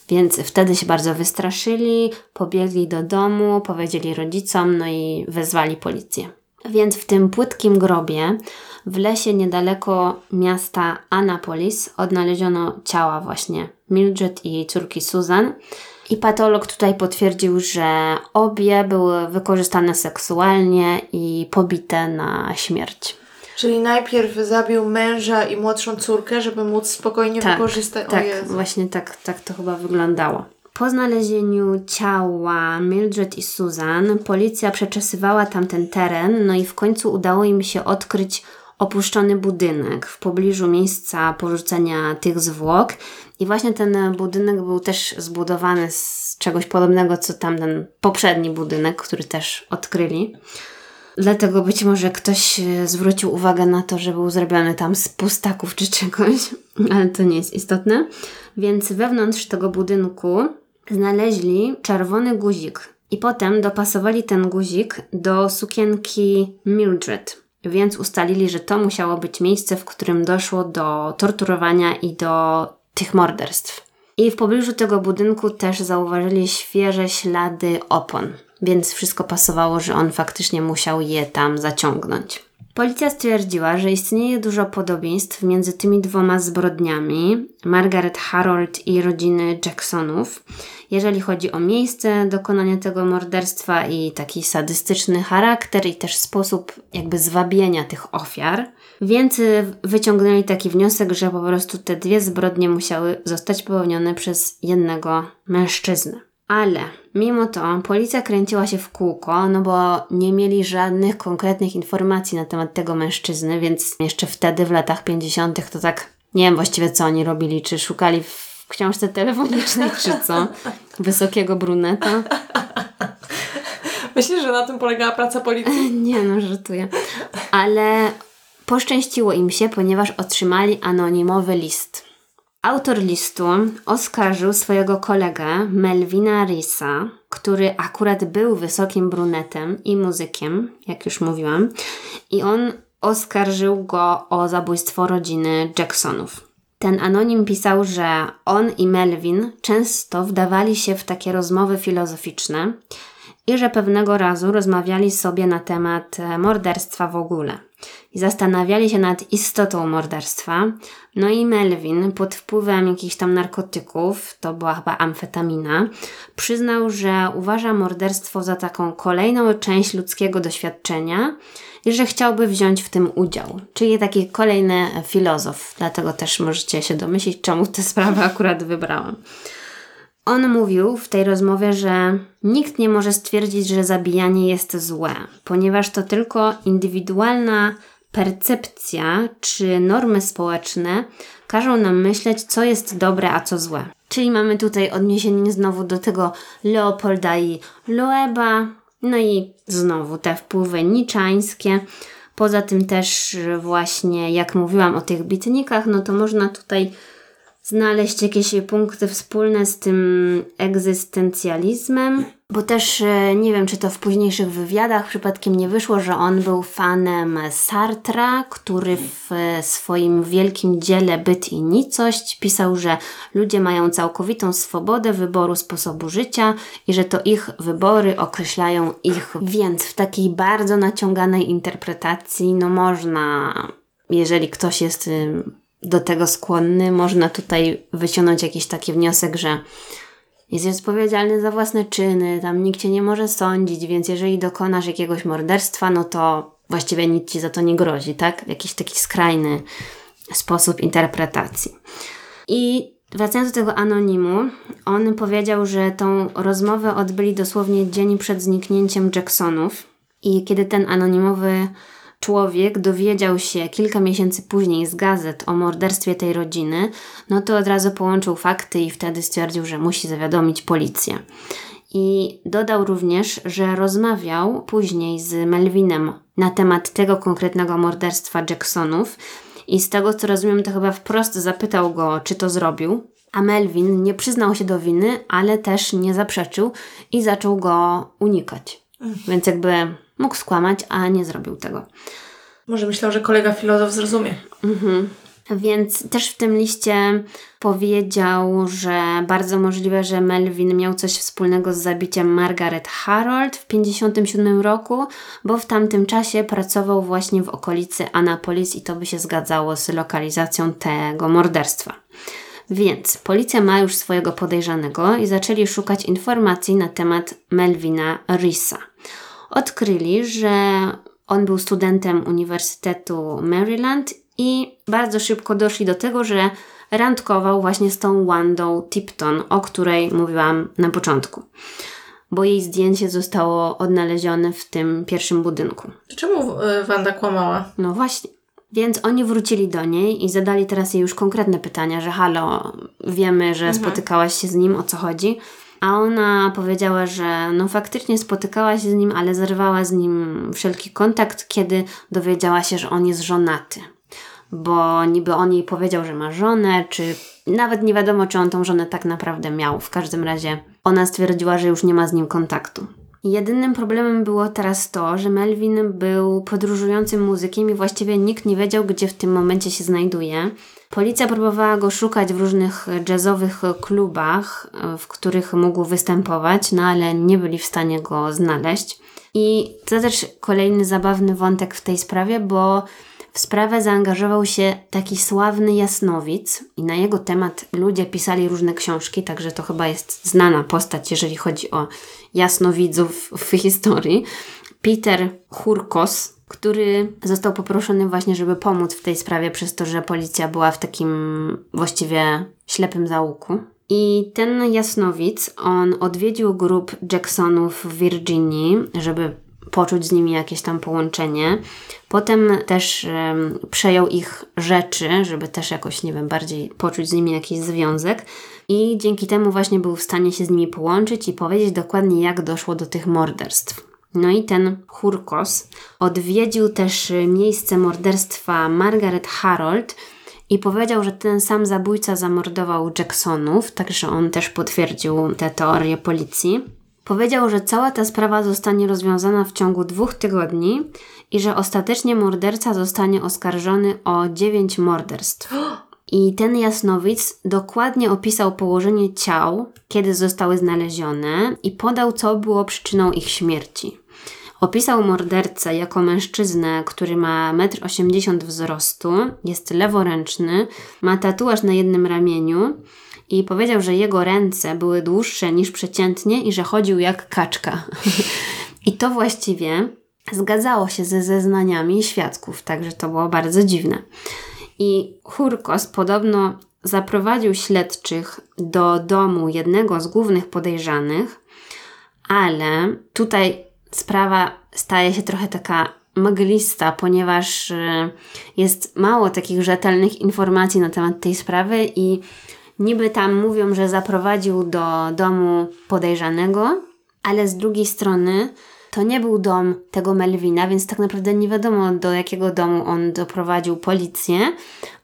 Więc wtedy się bardzo wystraszyli, pobiegli do domu, powiedzieli rodzicom, no i wezwali policję. Więc w tym płytkim grobie w lesie niedaleko miasta Annapolis odnaleziono ciała właśnie Mildred i jej córki Susan. I patolog tutaj potwierdził, że obie były wykorzystane seksualnie i pobite na śmierć. Czyli najpierw zabił męża i młodszą córkę, żeby móc spokojnie Tak, wykorzystać. Tak, właśnie tak, tak to chyba wyglądało. Po znalezieniu ciała Mildred i Susan, policja przeczesywała tamten teren, no i w końcu udało im się odkryć opuszczony budynek w pobliżu miejsca porzucenia tych zwłok. I właśnie ten budynek był też zbudowany z czegoś podobnego, co tamten poprzedni budynek, który też odkryli. Dlatego być może ktoś e, zwrócił uwagę na to, że był zrobiony tam z pustaków czy czegoś, ale to nie jest istotne. Więc wewnątrz tego budynku znaleźli czerwony guzik i potem dopasowali ten guzik do sukienki Mildred. Więc ustalili, że to musiało być miejsce, w którym doszło do torturowania i do tych morderstw. I w pobliżu tego budynku też zauważyli świeże ślady opon, więc wszystko pasowało, że on faktycznie musiał je tam zaciągnąć. Policja stwierdziła, że istnieje dużo podobieństw między tymi dwoma zbrodniami Margaret Harold i rodziny Jacksonów, jeżeli chodzi o miejsce dokonania tego morderstwa i taki sadystyczny charakter i też sposób jakby zwabienia tych ofiar. Więc y, wyciągnęli taki wniosek, że po prostu te dwie zbrodnie musiały zostać popełnione przez jednego mężczyznę. Ale mimo to policja kręciła się w kółko, no bo nie mieli żadnych konkretnych informacji na temat tego mężczyzny, więc jeszcze wtedy w latach 50. to tak nie wiem właściwie co oni robili, czy szukali w książce telefonicznej, czy co, wysokiego bruneta. Myślę, że na tym polegała praca policji. Nie no, żartuję. Ale poszczęściło im się, ponieważ otrzymali anonimowy list. Autor listu oskarżył swojego kolegę Melvina Risa, który akurat był wysokim brunetem i muzykiem, jak już mówiłam, i on oskarżył go o zabójstwo rodziny Jacksonów. Ten anonim pisał, że on i Melvin często wdawali się w takie rozmowy filozoficzne i że pewnego razu rozmawiali sobie na temat e, morderstwa w ogóle. I zastanawiali się nad istotą morderstwa. No i Melvin pod wpływem jakichś tam narkotyków, to była chyba amfetamina, przyznał, że uważa morderstwo za taką kolejną część ludzkiego doświadczenia i że chciałby wziąć w tym udział. Czyli taki kolejny filozof. Dlatego też możecie się domyślić, czemu tę sprawę akurat wybrałam. On mówił w tej rozmowie, że nikt nie może stwierdzić, że zabijanie jest złe, ponieważ to tylko indywidualna percepcja czy normy społeczne każą nam myśleć, co jest dobre, a co złe. Czyli mamy tutaj odniesienie znowu do tego Leopolda i Loeba, no i znowu te wpływy niczańskie. Poza tym też właśnie, jak mówiłam o tych bitnikach, no to można tutaj znaleźć jakieś punkty wspólne z tym egzystencjalizmem, bo też e, nie wiem, czy to w późniejszych wywiadach przypadkiem nie wyszło, że on był fanem Sartra, który w e, swoim wielkim dziele Byt i Nicość pisał, że ludzie mają całkowitą swobodę wyboru sposobu życia i że to ich wybory określają ich. Więc w takiej bardzo naciąganej interpretacji, no można, jeżeli ktoś jest ym, do tego skłonny, można tutaj wyciągnąć jakiś taki wniosek, że jest odpowiedzialny za własne czyny, tam nikt cię nie może sądzić, więc jeżeli dokonasz jakiegoś morderstwa, no to właściwie nic ci za to nie grozi, tak? Jakiś taki skrajny sposób interpretacji. I wracając do tego anonimu, on powiedział, że tą rozmowę odbyli dosłownie dzień przed zniknięciem Jacksonów. I kiedy ten anonimowy człowiek dowiedział się kilka miesięcy później z gazet o morderstwie tej rodziny, no to od razu połączył fakty i wtedy stwierdził, że musi zawiadomić policję. I dodał również, że rozmawiał później z Melvinem na temat tego konkretnego morderstwa Jacksonów i z tego co rozumiem, to chyba wprost zapytał go, czy to zrobił. A Melvin nie przyznał się do winy, ale też nie zaprzeczył i zaczął go unikać. Więc jakby mógł skłamać, a nie zrobił tego. Może myślał, że kolega filozof zrozumie. Mhm. Więc też w tym liście powiedział, że bardzo możliwe, że Melvin miał coś wspólnego z zabiciem Margaret Harold w 1957 roku, bo w tamtym czasie pracował właśnie w okolicy Annapolis i to by się zgadzało z lokalizacją tego morderstwa. Więc policja ma już swojego podejrzanego i zaczęli szukać informacji na temat Melvina Risa. Odkryli, że on był studentem Uniwersytetu Maryland i bardzo szybko doszli do tego, że randkował właśnie z tą Wandą Tipton, o której mówiłam na początku. Bo jej zdjęcie zostało odnalezione w tym pierwszym budynku. Czemu e, Wanda kłamała? No właśnie. Więc oni wrócili do niej i zadali teraz jej już konkretne pytania, że halo, wiemy, że mhm. spotykałaś się z nim, o co chodzi. A ona powiedziała, że no faktycznie spotykała się z nim, ale zerwała z nim wszelki kontakt, kiedy dowiedziała się, że on jest żonaty. Bo niby on jej powiedział, że ma żonę, czy nawet nie wiadomo, czy on tą żonę tak naprawdę miał. W każdym razie ona stwierdziła, że już nie ma z nim kontaktu. Jedynym problemem było teraz to, że Melvin był podróżującym muzykiem i właściwie nikt nie wiedział, gdzie w tym momencie się znajduje. Policja próbowała go szukać w różnych jazzowych klubach, w których mógł występować, no ale nie byli w stanie go znaleźć. I to też kolejny zabawny wątek w tej sprawie, bo w sprawę zaangażował się taki sławny jasnowic i na jego temat ludzie pisali różne książki, także to chyba jest znana postać, jeżeli chodzi o jasnowidzów w historii. Peter Hurkos, który został poproszony właśnie, żeby pomóc w tej sprawie, przez to, że policja była w takim właściwie ślepym załuku. I ten jasnowic, on odwiedził grup Jacksonów w Virginii, żeby poczuć z nimi jakieś tam połączenie. Potem też um, przejął ich rzeczy, żeby też jakoś, nie wiem, bardziej poczuć z nimi jakiś związek. I dzięki temu właśnie był w stanie się z nimi połączyć i powiedzieć dokładnie, jak doszło do tych morderstw. No i ten Hurkos odwiedził też miejsce morderstwa Margaret Harold i powiedział, że ten sam zabójca zamordował Jacksonów, także on też potwierdził tę teorię policji. Powiedział, że cała ta sprawa zostanie rozwiązana w ciągu dwóch tygodni i że ostatecznie morderca zostanie oskarżony o dziewięć morderstw. I ten jasnowic dokładnie opisał położenie ciał, kiedy zostały znalezione i podał, co było przyczyną ich śmierci. Opisał mordercę jako mężczyznę, który ma 1,80 m wzrostu, jest leworęczny, ma tatuaż na jednym ramieniu i powiedział, że jego ręce były dłuższe niż przeciętnie i że chodził jak kaczka. I to właściwie zgadzało się ze zeznaniami świadków, także to było bardzo dziwne. I Hurkos podobno zaprowadził śledczych do domu jednego z głównych podejrzanych, ale tutaj sprawa staje się trochę taka mglista, ponieważ y, jest mało takich rzetelnych informacji na temat tej sprawy i Niby tam mówią, że zaprowadził do domu podejrzanego, ale z drugiej strony to nie był dom tego Melvina, więc tak naprawdę nie wiadomo do jakiego domu on doprowadził policję,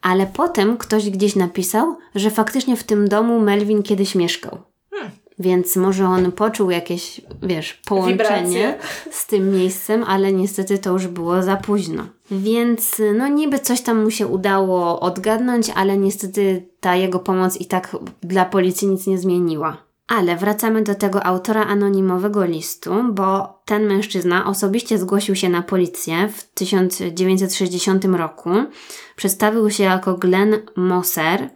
ale potem ktoś gdzieś napisał, że faktycznie w tym domu Melvin kiedyś mieszkał. Hmm. Więc może on poczuł jakieś, wiesz, połączenie Wibracje. z tym miejscem, ale niestety to już było za późno. Więc no niby coś tam mu się udało odgadnąć, ale niestety ta jego pomoc i tak dla policji nic nie zmieniła. Ale wracamy do tego autora anonimowego listu, bo ten mężczyzna osobiście zgłosił się na policję w 1960 roku. Przedstawił się jako Glenn Moser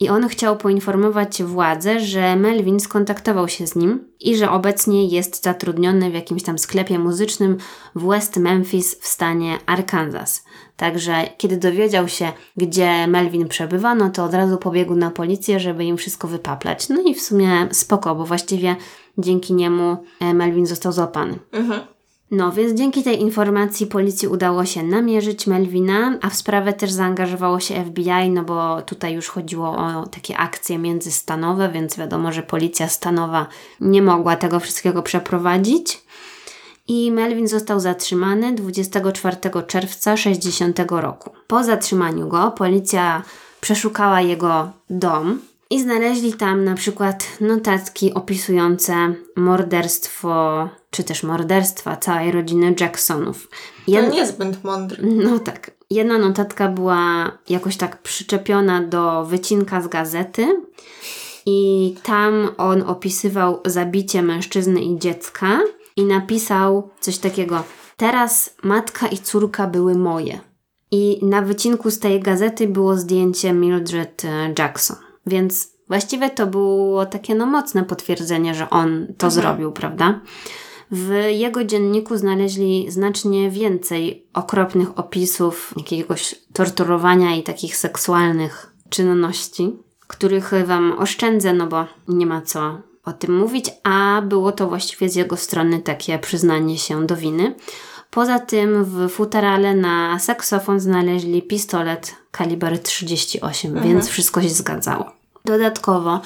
i on chciał poinformować władze, że Melvin skontaktował się z nim i że obecnie jest zatrudniony w jakimś tam sklepie muzycznym w West Memphis w stanie Arkansas. Także kiedy dowiedział się, gdzie Melvin przebywa, no to od razu pobiegł na policję, żeby im wszystko wypaplać. No i w sumie spoko, bo właściwie dzięki niemu e, Melvin został złapany. Mhm. No, więc dzięki tej informacji policji udało się namierzyć Melvina, a w sprawę też zaangażowało się FBI, no bo tutaj już chodziło o takie akcje międzystanowe, więc wiadomo, że policja stanowa nie mogła tego wszystkiego przeprowadzić. I Melvin został zatrzymany 24 czerwca 60 roku. Po zatrzymaniu go policja przeszukała jego dom, i znaleźli tam na przykład notatki opisujące morderstwo, czy też morderstwa całej rodziny Jacksonów. Jed... To niezbyt mądry. No tak. Jedna notatka była jakoś tak przyczepiona do wycinka z gazety i tam on opisywał zabicie mężczyzny i dziecka i napisał coś takiego teraz matka i córka były moje. I na wycinku z tej gazety było zdjęcie Mildred Jackson. Więc właściwie to było takie no mocne potwierdzenie, że on to mhm. zrobił, prawda? W jego dzienniku znaleźli znacznie więcej okropnych opisów jakiegoś torturowania i takich seksualnych czynności, których Wam oszczędzę, no bo nie ma co o tym mówić, a było to właściwie z jego strony takie przyznanie się do winy. Poza tym w futerale na saksofon znaleźli pistolet kaliber 38, mhm. więc wszystko się zgadzało. Dodatkowo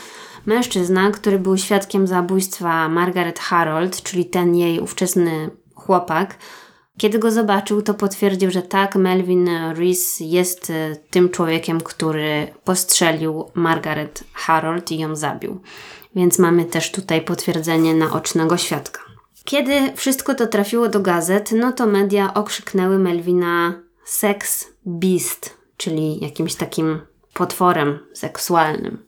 mężczyzna, który był świadkiem zabójstwa Margaret Harold, czyli ten jej ówczesny chłopak, kiedy go zobaczył, to potwierdził, że tak, Melvin Reese jest e, tym człowiekiem, który postrzelił Margaret Harold i ją zabił. Więc mamy też tutaj potwierdzenie naocznego świadka. Kiedy wszystko to trafiło do gazet, no to media okrzyknęły Melvina sex beast, czyli jakimś takim potworem seksualnym.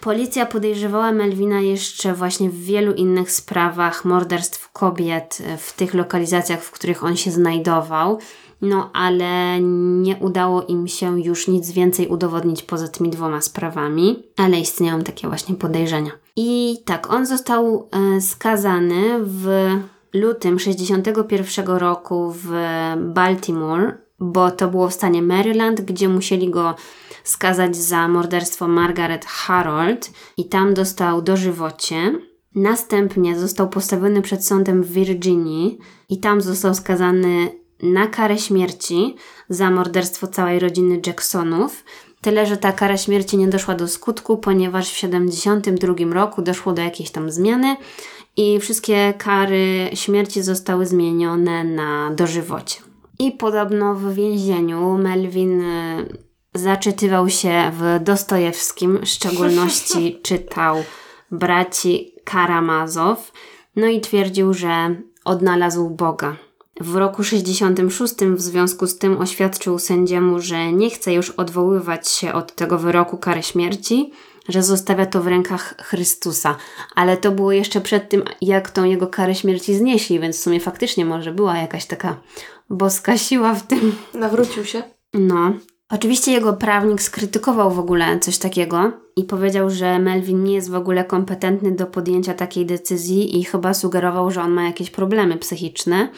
Policja podejrzewała Melvina jeszcze właśnie w wielu innych sprawach morderstw kobiet w tych lokalizacjach, w których on się znajdował. No, ale nie udało im się już nic więcej udowodnić poza tymi dwoma sprawami, ale istnieją takie właśnie podejrzenia. I tak, on został e, skazany w lutym 61 roku w Baltimore, bo to było w stanie Maryland, gdzie musieli go skazać za morderstwo Margaret Harold i tam dostał dożywocie. Następnie został postawiony przed sądem w Virginii i tam został skazany na karę śmierci za morderstwo całej rodziny Jacksonów. Tyle, że ta kara śmierci nie doszła do skutku, ponieważ w 1972 roku doszło do jakiejś tam zmiany i wszystkie kary śmierci zostały zmienione na dożywocie. I podobno w więzieniu Melvin zaczytywał się w Dostojewskim, w szczególności czytał braci Karamazow, no i twierdził, że odnalazł Boga. W roku 66 w związku z tym oświadczył sędziemu, że nie chce już odwoływać się od tego wyroku kary śmierci, że zostawia to w rękach Chrystusa. Ale to było jeszcze przed tym, jak tą jego karę śmierci znieśli, więc w sumie faktycznie może była jakaś taka boska siła w tym. Nawrócił się? No. Oczywiście jego prawnik skrytykował w ogóle coś takiego i powiedział, że Melvin nie jest w ogóle kompetentny do podjęcia takiej decyzji i chyba sugerował, że on ma jakieś problemy psychiczne.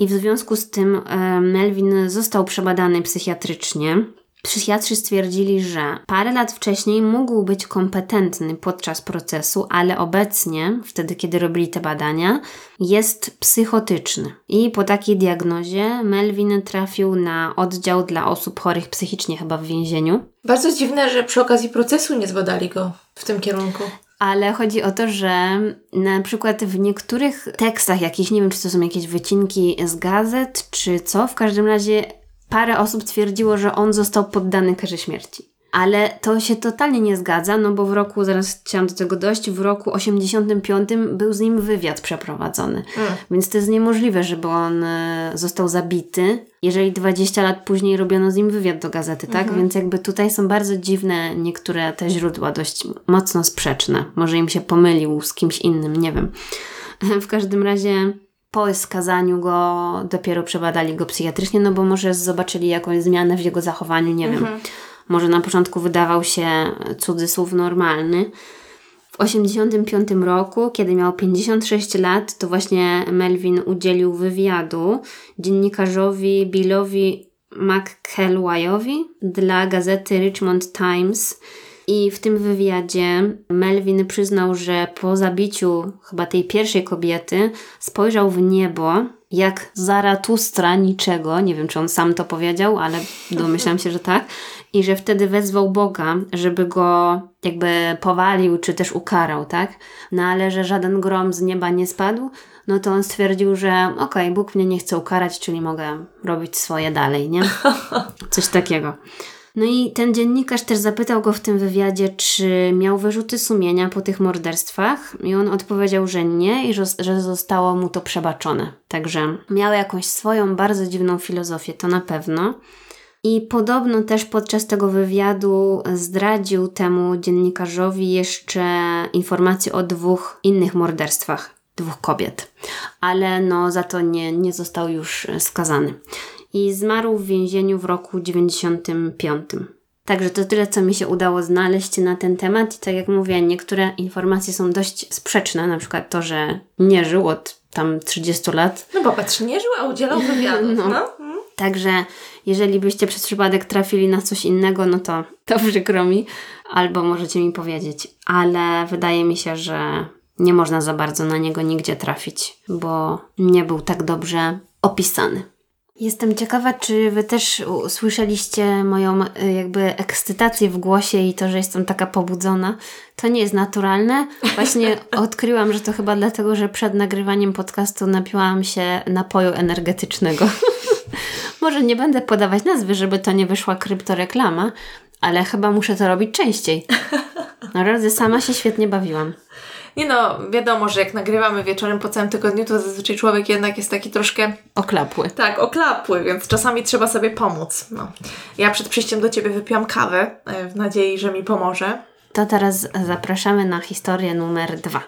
I w związku z tym e, Melvin został przebadany psychiatrycznie. Psychiatrzy stwierdzili, że parę lat wcześniej mógł być kompetentny podczas procesu, ale obecnie, wtedy kiedy robili te badania, jest psychotyczny. I po takiej diagnozie Melvin trafił na oddział dla osób chorych psychicznie, chyba w więzieniu. Bardzo dziwne, że przy okazji procesu nie zbadali go w tym kierunku. Ale chodzi o to, że na przykład w niektórych tekstach jakichś, nie wiem czy to są jakieś wycinki z gazet, czy co, w każdym razie parę osób twierdziło, że on został poddany karze śmierci. Ale to się totalnie nie zgadza, no bo w roku, zaraz chciałam do tego dojść, w roku 85 był z nim wywiad przeprowadzony. Mm. Więc to jest niemożliwe, żeby on e, został zabity, jeżeli 20 lat później robiono z nim wywiad do gazety, tak? Mm -hmm. Więc jakby tutaj są bardzo dziwne niektóre te źródła, dość mocno sprzeczne. Może im się pomylił z kimś innym, nie wiem. W każdym razie po skazaniu go dopiero przebadali go psychiatrycznie, no bo może zobaczyli jakąś zmianę w jego zachowaniu, nie wiem. Może na początku wydawał się cudzysłów normalny. W 1985 roku, kiedy miał 56 lat, to właśnie Melvin udzielił wywiadu dziennikarzowi Billowi McKelwayowi dla gazety Richmond Times. I w tym wywiadzie Melvin przyznał, że po zabiciu chyba tej pierwszej kobiety spojrzał w niebo jak Zaratustra niczego. Nie wiem, czy on sam to powiedział, ale domyślam się, że tak. I że wtedy wezwał Boga, żeby go jakby powalił, czy też ukarał, tak? No ale że żaden grom z nieba nie spadł, no to on stwierdził, że okej, okay, Bóg mnie nie chce ukarać, czyli mogę robić swoje dalej, nie? Coś takiego. No i ten dziennikarz też zapytał go w tym wywiadzie, czy miał wyrzuty sumienia po tych morderstwach, i on odpowiedział, że nie i że, że zostało mu to przebaczone. Także miał jakąś swoją bardzo dziwną filozofię, to na pewno. I podobno też podczas tego wywiadu zdradził temu dziennikarzowi jeszcze informacje o dwóch innych morderstwach, dwóch kobiet, ale no za to nie, nie został już skazany i zmarł w więzieniu w roku 95. Także to tyle, co mi się udało znaleźć na ten temat. I tak jak mówię, niektóre informacje są dość sprzeczne, na przykład to, że nie żył od tam 30 lat. No popatrz, nie żył, a udzielał wywiadów. No. no. Także jeżeli byście przez przypadek trafili na coś innego, no to to przykro mi, albo możecie mi powiedzieć. Ale wydaje mi się, że nie można za bardzo na niego nigdzie trafić, bo nie był tak dobrze opisany. Jestem ciekawa, czy Wy też słyszeliście moją y, jakby ekscytację w głosie i to, że jestem taka pobudzona. To nie jest naturalne. Właśnie odkryłam, że to chyba dlatego, że przed nagrywaniem podcastu napiłam się napoju energetycznego. Może nie będę podawać nazwy, żeby to nie wyszła kryptoreklama, ale chyba muszę to robić częściej. Naprawdę sama się świetnie bawiłam. Nie no, wiadomo, że jak nagrywamy wieczorem po całym tygodniu, to zazwyczaj człowiek jednak jest taki troszkę... Oklapły. Tak, oklapły, więc czasami trzeba sobie pomóc. No. Ja przed przyjściem do Ciebie wypiłam kawę e, w nadziei, że mi pomoże. To teraz zapraszamy na historię numer dwa.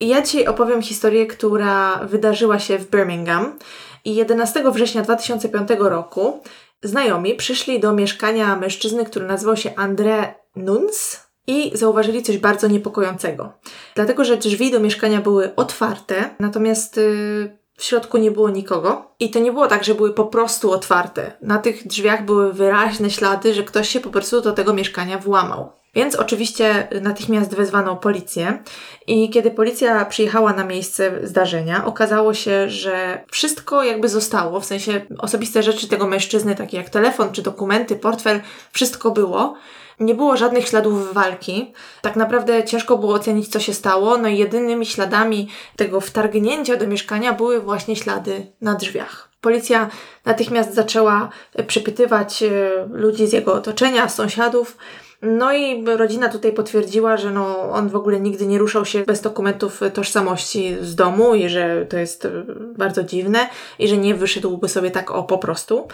I ja Ci opowiem historię, która wydarzyła się w Birmingham. I 11 września 2005 roku znajomi przyszli do mieszkania mężczyzny, który nazywał się André Nuns i zauważyli coś bardzo niepokojącego. Dlatego, że drzwi do mieszkania były otwarte, natomiast yy, w środku nie było nikogo. I to nie było tak, że były po prostu otwarte. Na tych drzwiach były wyraźne ślady, że ktoś się po prostu do tego mieszkania włamał. Więc oczywiście natychmiast wezwano policję i kiedy policja przyjechała na miejsce zdarzenia, okazało się, że wszystko jakby zostało, w sensie osobiste rzeczy tego mężczyzny, takie jak telefon czy dokumenty, portfel, wszystko było. Nie było żadnych śladów walki. Tak naprawdę ciężko było ocenić, co się stało. No i jedynymi śladami tego wtargnięcia do mieszkania były właśnie ślady na drzwiach. Policja natychmiast zaczęła przepytywać e, ludzi z jego otoczenia, sąsiadów. No i rodzina tutaj potwierdziła, że no, on w ogóle nigdy nie ruszał się bez dokumentów tożsamości z domu i że to jest e, bardzo dziwne i że nie wyszedłby sobie tak o po prostu.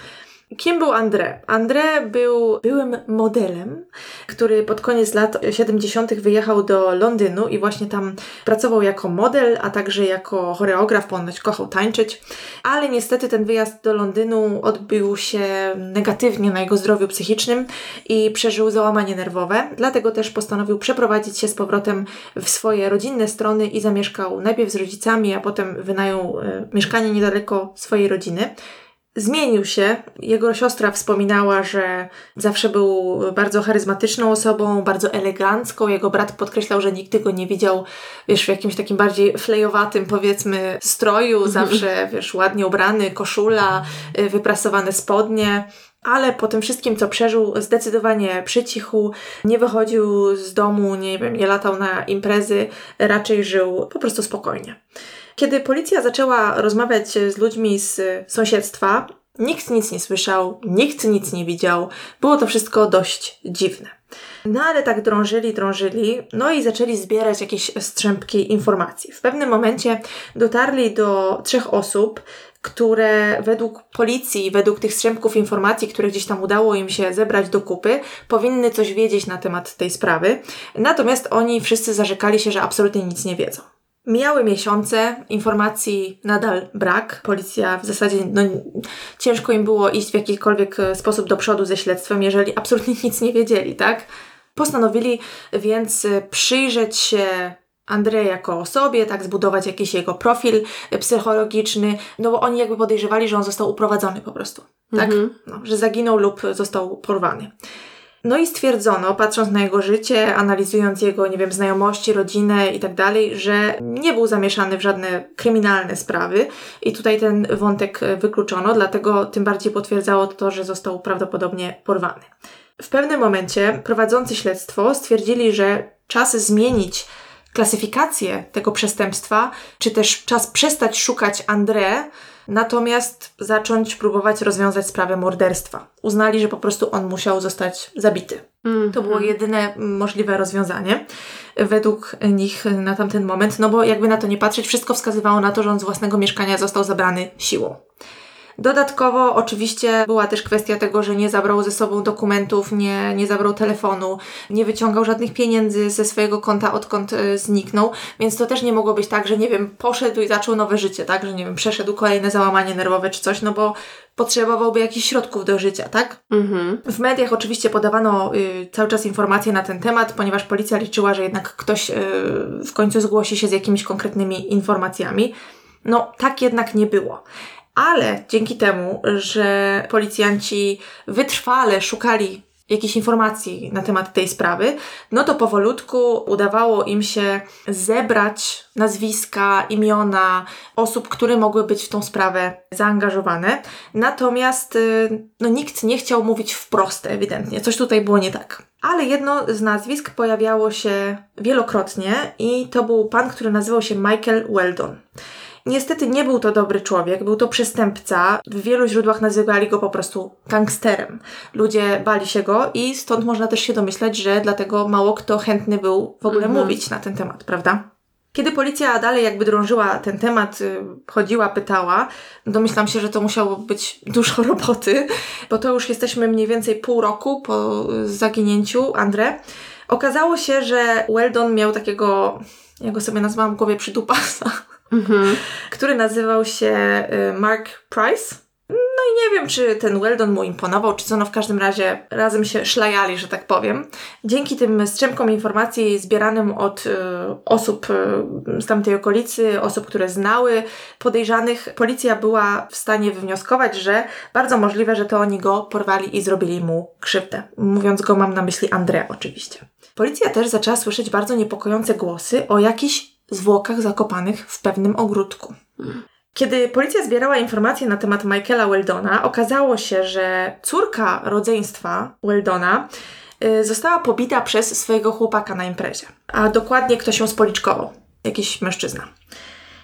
Kim był André? André był byłym modelem, który pod koniec lat 70. wyjechał do Londynu i właśnie tam pracował jako model, a także jako choreograf, ponoć kochał tańczyć. Ale niestety ten wyjazd do Londynu odbył się negatywnie na jego zdrowiu psychicznym i przeżył załamanie nerwowe. Dlatego też postanowił przeprowadzić się z powrotem w swoje rodzinne strony i zamieszkał najpierw z rodzicami, a potem wynajął e, mieszkanie niedaleko swojej rodziny zmienił się. Jego siostra wspominała, że zawsze był bardzo charyzmatyczną osobą, bardzo elegancką. Jego brat podkreślał, że nigdy go nie widział, wiesz, w jakimś takim bardziej flejowatym, powiedzmy, stroju. Mhm. Zawsze, wiesz, ładnie ubrany, koszula, y, wyprasowane spodnie. Ale po tym wszystkim, co przeżył, zdecydowanie przycichł, nie wychodził z domu, nie wiem, nie latał na imprezy, raczej żył po prostu spokojnie. Kiedy policja zaczęła rozmawiać z ludźmi z sąsiedztwa, nikt nic nie słyszał, nikt nic nie widział. Było to wszystko dość dziwne. No ale tak drążyli, drążyli, no i zaczęli zbierać jakieś strzępki informacji. W pewnym momencie dotarli do trzech osób, które według policji, według tych strzępków informacji, które gdzieś tam udało im się zebrać do kupy, powinny coś wiedzieć na temat tej sprawy. Natomiast oni wszyscy zarzekali się, że absolutnie nic nie wiedzą. Mijały miesiące, informacji nadal brak. Policja w zasadzie no, ciężko im było iść w jakikolwiek e, sposób do przodu ze śledztwem, jeżeli absolutnie nic nie wiedzieli, tak? Postanowili więc e, przyjrzeć się Andrzeja jako osobie, tak, zbudować jakiś jego profil e, psychologiczny, no bo oni jakby podejrzewali, że on został uprowadzony po prostu, tak? Mhm. No, że zaginął lub został porwany. No i stwierdzono, patrząc na jego życie, analizując jego, nie wiem, znajomości, rodzinę i tak dalej, że nie był zamieszany w żadne kryminalne sprawy i tutaj ten wątek e, wykluczono, dlatego tym bardziej potwierdzało to, że został prawdopodobnie porwany. W pewnym momencie prowadzący śledztwo stwierdzili, że czas zmienić klasyfikację tego przestępstwa, czy też czas przestać szukać André, natomiast zacząć próbować rozwiązać sprawę morderstwa. Uznali, że po prostu on musiał zostać zabity. Mhm. To było jedyne możliwe rozwiązanie według nich na tamten moment, no bo jakby na to nie patrzeć, wszystko wskazywało na to, że on z własnego mieszkania został zabrany siłą. Dodatkowo oczywiście była też kwestia tego, że nie zabrał ze sobą dokumentów, nie, nie zabrał telefonu, nie wyciągał żadnych pieniędzy ze swojego konta, odkąd e, zniknął, więc to też nie mogło być tak, że nie wiem, poszedł i zaczął nowe życie, tak, że nie wiem, przeszedł kolejne załamanie nerwowe czy coś, no bo potrzebowałby jakichś środków do życia, tak? Mhm. W mediach oczywiście podawano y, cały czas informacje na ten temat, ponieważ policja liczyła, że jednak ktoś y, w końcu zgłosi się z jakimiś konkretnymi informacjami. No, tak jednak nie było. Ale dzięki temu, że policjanci wytrwale szukali jakichś informacji na temat tej sprawy, no to powolutku udawało im się zebrać nazwiska, imiona osób, które mogły być w tą sprawę zaangażowane. Natomiast y, no, nikt nie chciał mówić wprost, ewidentnie. Coś tutaj było nie tak. Ale jedno z nazwisk pojawiało się wielokrotnie i to był pan, który nazywał się Michael Weldon. Niestety nie był to dobry człowiek, był to przestępca. W wielu źródłach nazywali go po prostu gangsterem. Ludzie bali się go i stąd można też się domyślać, że dlatego mało kto chętny był w ogóle Mhm. mówić na ten temat, prawda? Kiedy policja dalej jakby drążyła ten temat, y, chodziła, pytała, domyślam się, że to musiało być dużo roboty, bo to już jesteśmy mniej więcej pół roku po zaginięciu André. Okazało się, że Weldon miał takiego, ja go sobie nazwałam w głowie przydupasa, Mhm. który nazywał się y, Mark Price. No i nie wiem, czy ten Weldon mu imponował, czy co, no w każdym razie razem się szlajali, że tak powiem. Dzięki tym strzępkom informacji zbieranym od y, osób y, z tamtej okolicy, osób, które znały podejrzanych, policja była w stanie wywnioskować, że bardzo możliwe, że to oni go porwali i zrobili mu krzywdę. Mówiąc go, mam na myśli André oczywiście. Policja też zaczęła słyszeć bardzo niepokojące głosy o jakichś zwłokach zakopanych w pewnym ogródku. Kiedy policja zbierała informacje na temat Michaela Weldona, okazało się, że córka rodzeństwa Weldona y, została pobita przez swojego chłopaka na imprezie. A dokładnie ktoś ją spoliczkował. Jakiś mężczyzna.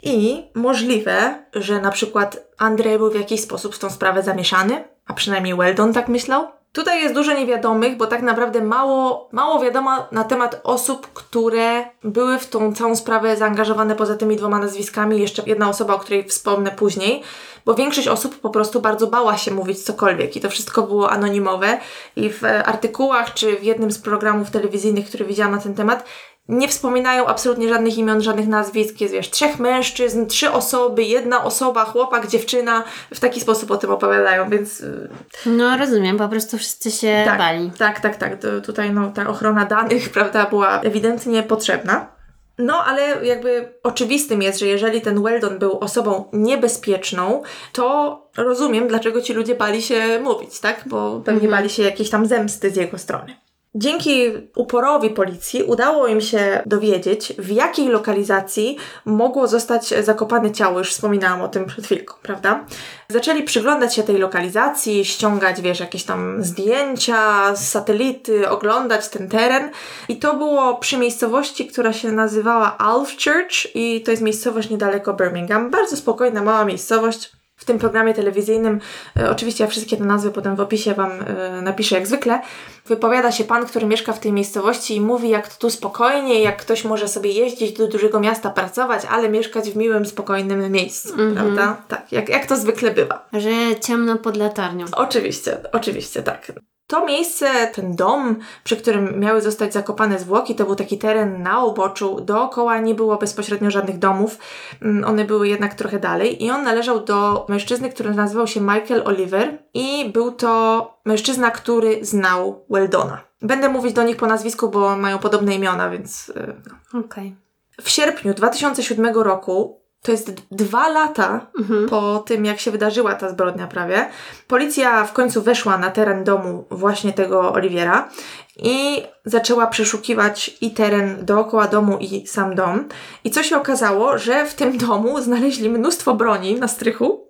I możliwe, że na przykład Andrzej był w jakiś sposób w tą sprawę zamieszany, a przynajmniej Weldon tak myślał. Tutaj jest dużo niewiadomych, bo tak naprawdę mało, mało wiadomo na temat osób, które były w tą całą sprawę zaangażowane poza tymi dwoma nazwiskami. Jeszcze jedna osoba, o której wspomnę później, bo większość osób po prostu bardzo bała się mówić cokolwiek i to wszystko było anonimowe. I w artykułach czy w jednym z programów telewizyjnych, który widziałam na ten temat, nie wspominają absolutnie żadnych imion, żadnych nazwisk. Jest wiesz, trzech mężczyzn, trzy osoby, jedna osoba, chłopak, dziewczyna. W taki sposób o tym opowiadają, więc y, No rozumiem, po prostu wszyscy się tak, bali. Tak, tak, tak. To, tutaj no, ta ochrona danych, prawda, była ewidentnie potrzebna. No, ale jakby oczywistym jest, że jeżeli ten Weldon był osobą niebezpieczną, to rozumiem, dlaczego ci ludzie bali się mówić, tak? Bo pewnie Mhm. bali się jakiejś tam zemsty z jego strony. Dzięki uporowi policji udało im się dowiedzieć, w jakiej lokalizacji mogło zostać zakopane ciało. Już wspominałam o tym przed chwilką, prawda? Zaczęli przyglądać się tej lokalizacji, ściągać, wiesz, jakieś tam zdjęcia z satelity, oglądać ten teren. I to było przy miejscowości, która się nazywała Alfchurch i to jest miejscowość niedaleko Birmingham. Bardzo spokojna, mała miejscowość. W tym programie telewizyjnym, e, oczywiście ja wszystkie te nazwy potem w opisie Wam e, napiszę jak zwykle, wypowiada się pan, który mieszka w tej miejscowości i mówi jak tu spokojnie, jak ktoś może sobie jeździć do dużego miasta, pracować, ale mieszkać w miłym, spokojnym miejscu, prawda? Tak, jak, jak to zwykle bywa. Że ciemno pod latarnią. Oczywiście, oczywiście, tak. To miejsce, ten dom, przy którym miały zostać zakopane zwłoki, to był taki teren na uboczu. Dookoła nie było bezpośrednio żadnych domów. Mm, one były jednak trochę dalej. I on należał do mężczyzny, który nazywał się Michael Oliver. I był to mężczyzna, który znał Weldona. Będę mówić do nich po nazwisku, bo mają podobne imiona, więc. y, no. Okej. W sierpniu 2007 roku, to jest dwa lata po tym, jak się wydarzyła ta zbrodnia prawie, policja w końcu weszła na teren domu właśnie tego Oliwiera i zaczęła przeszukiwać i teren dookoła domu, i sam dom. I co się okazało, że w tym domu znaleźli mnóstwo broni na strychu.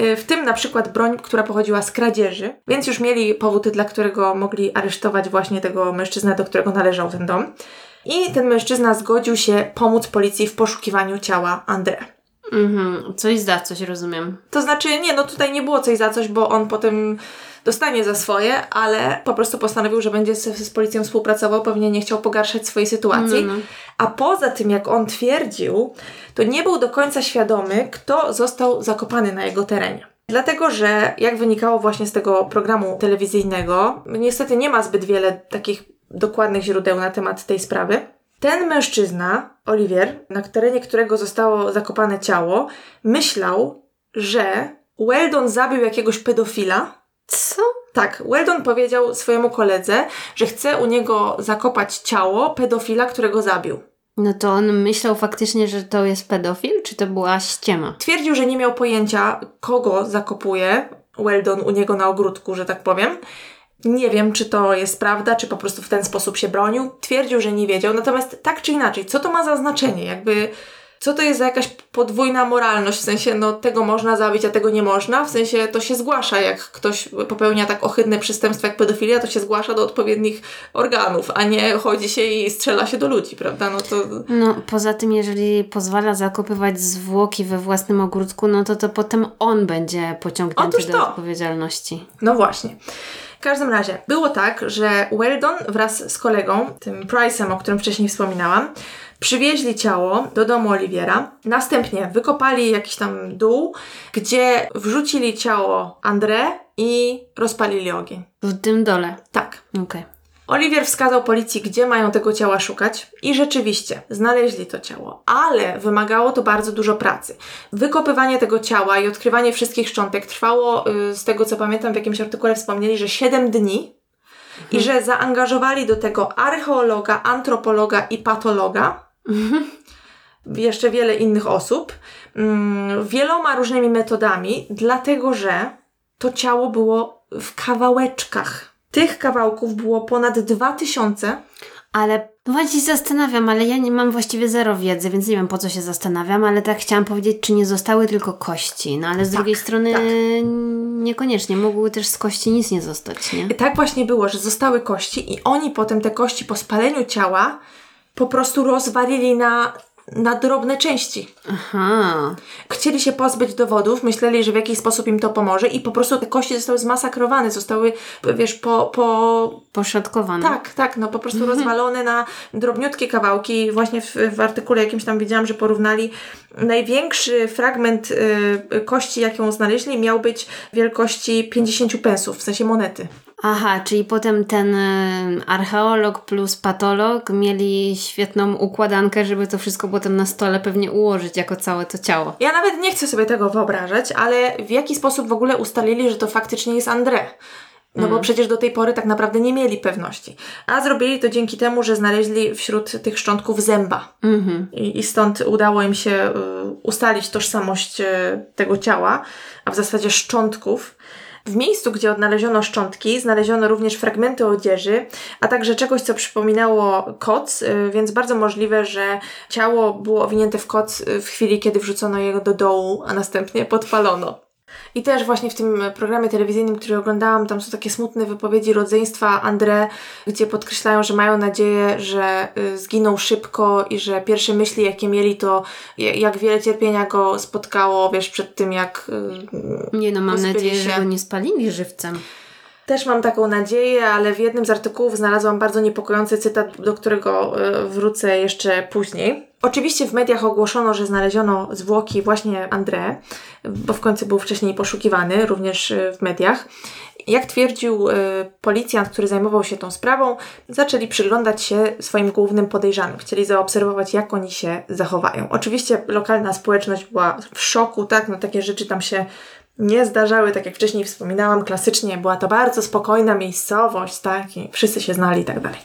Y, W tym na przykład broń, która pochodziła z kradzieży, więc już mieli powód, dla którego mogli aresztować właśnie tego mężczyznę, do którego należał ten dom. I ten mężczyzna zgodził się pomóc policji w poszukiwaniu ciała André. Mhm. Coś za coś, rozumiem. To znaczy, nie, no tutaj nie było coś za coś, bo on potem dostanie za swoje, ale po prostu postanowił, że będzie z, z policją współpracował, pewnie nie chciał pogarszać swojej sytuacji. No. A poza tym, jak on twierdził, to nie był do końca świadomy, kto został zakopany na jego terenie. Dlatego, że jak wynikało właśnie z tego programu telewizyjnego, niestety nie ma zbyt wiele takich dokładnych źródeł na temat tej sprawy. Ten mężczyzna, Oliwier, na terenie którego zostało zakopane ciało, myślał, że Weldon zabił jakiegoś pedofila, Co? tak, Weldon powiedział swojemu koledze, że chce u niego zakopać ciało pedofila, którego zabił. No to on myślał faktycznie, że to jest pedofil, czy to była ściema? Twierdził, że nie miał pojęcia, kogo zakopuje Weldon u niego na ogródku, że tak powiem. Nie wiem, czy to jest prawda, czy po prostu w ten sposób się bronił. Twierdził, że nie wiedział. Natomiast tak czy inaczej, co to ma za znaczenie? Jakby, co to jest za jakaś podwójna moralność? W sensie, no tego można zabić, a tego nie można. W sensie, to się zgłasza, jak ktoś popełnia tak ohydne przestępstwo jak pedofilia, to się zgłasza do odpowiednich organów, a nie chodzi się i strzela się do ludzi, prawda? No to... No, poza tym, jeżeli pozwala zakopywać zwłoki we własnym ogródku, no to to potem on będzie pociągnięty do odpowiedzialności. No właśnie. W każdym razie, było tak, że Weldon wraz z kolegą, tym Price'em, o którym wcześniej wspominałam, przywieźli ciało do domu Oliwiera. Następnie wykopali jakiś tam dół, gdzie wrzucili ciało André i rozpalili ogień. W tym dole. Tak. Okej. Oliwier wskazał policji, gdzie mają tego ciała szukać i rzeczywiście znaleźli to ciało, ale wymagało to bardzo dużo pracy. Wykopywanie tego ciała i odkrywanie wszystkich szczątek trwało, y, z tego co pamiętam, w jakimś artykule wspomnieli, że 7 dni i że zaangażowali do tego archeologa, antropologa i patologa. Jeszcze wiele innych osób, mm, wieloma różnymi metodami, dlatego że to ciało było w kawałeczkach. Tych kawałków było ponad 2000. Ale no właśnie się zastanawiam, ale ja nie mam właściwie zero wiedzy, więc nie wiem po co się zastanawiam, ale tak chciałam powiedzieć, czy nie zostały tylko kości. No ale z Tak, drugiej strony tak. niekoniecznie, mogły też z kości nic nie zostać, nie? I tak właśnie było, że zostały kości i oni potem te kości po spaleniu ciała po prostu rozwalili na, na drobne części. Aha. Chcieli się pozbyć dowodów, myśleli, że w jakiś sposób im to pomoże i po prostu te kości zostały zmasakrowane, zostały, wiesz, po, po, Poszatkowane. Tak, tak, no po prostu rozwalone na drobniutkie kawałki. Właśnie w, w artykule jakimś tam widziałam, że porównali największy fragment y, kości, jaką znaleźli, miał być wielkości 50 pensów, w sensie monety. Aha, czyli potem ten y, archeolog plus patolog mieli świetną układankę, żeby to wszystko potem na stole pewnie ułożyć jako całe to ciało. Ja nawet nie chcę sobie tego wyobrażać, ale w jaki sposób w ogóle ustalili, że to faktycznie jest André? No bo przecież do tej pory tak naprawdę nie mieli pewności. A zrobili to dzięki temu, że znaleźli wśród tych szczątków zęba. Mhm. I, I stąd udało im się y, ustalić tożsamość y, tego ciała, a w zasadzie szczątków. W miejscu, gdzie odnaleziono szczątki, znaleziono również fragmenty odzieży, a także czegoś, co przypominało koc, y, więc bardzo możliwe, że ciało było owinięte w koc y, w chwili, kiedy wrzucono je do dołu, a następnie podpalono. I też właśnie w tym programie telewizyjnym, który oglądałam, tam są takie smutne wypowiedzi rodzeństwa André, gdzie podkreślają, że mają nadzieję, że y, zginął szybko i że pierwsze myśli, jakie mieli, to jak wiele cierpienia go spotkało, wiesz, przed tym, jak... y, Nie no, mam nadzieję, się. że go nie spalili żywcem. Też mam taką nadzieję, ale w jednym z artykułów znalazłam bardzo niepokojący cytat, do którego y, wrócę jeszcze później. Oczywiście w mediach ogłoszono, że znaleziono zwłoki właśnie André, bo w końcu był wcześniej poszukiwany, również y, w mediach. Jak twierdził y, policjant, który zajmował się tą sprawą, zaczęli przyglądać się swoim głównym podejrzanym. Chcieli zaobserwować, jak oni się zachowają. Oczywiście lokalna społeczność była w szoku, tak? No takie rzeczy tam się nie zdarzały, tak jak wcześniej wspominałam, klasycznie była to bardzo spokojna miejscowość, tak? I wszyscy się znali i tak dalej.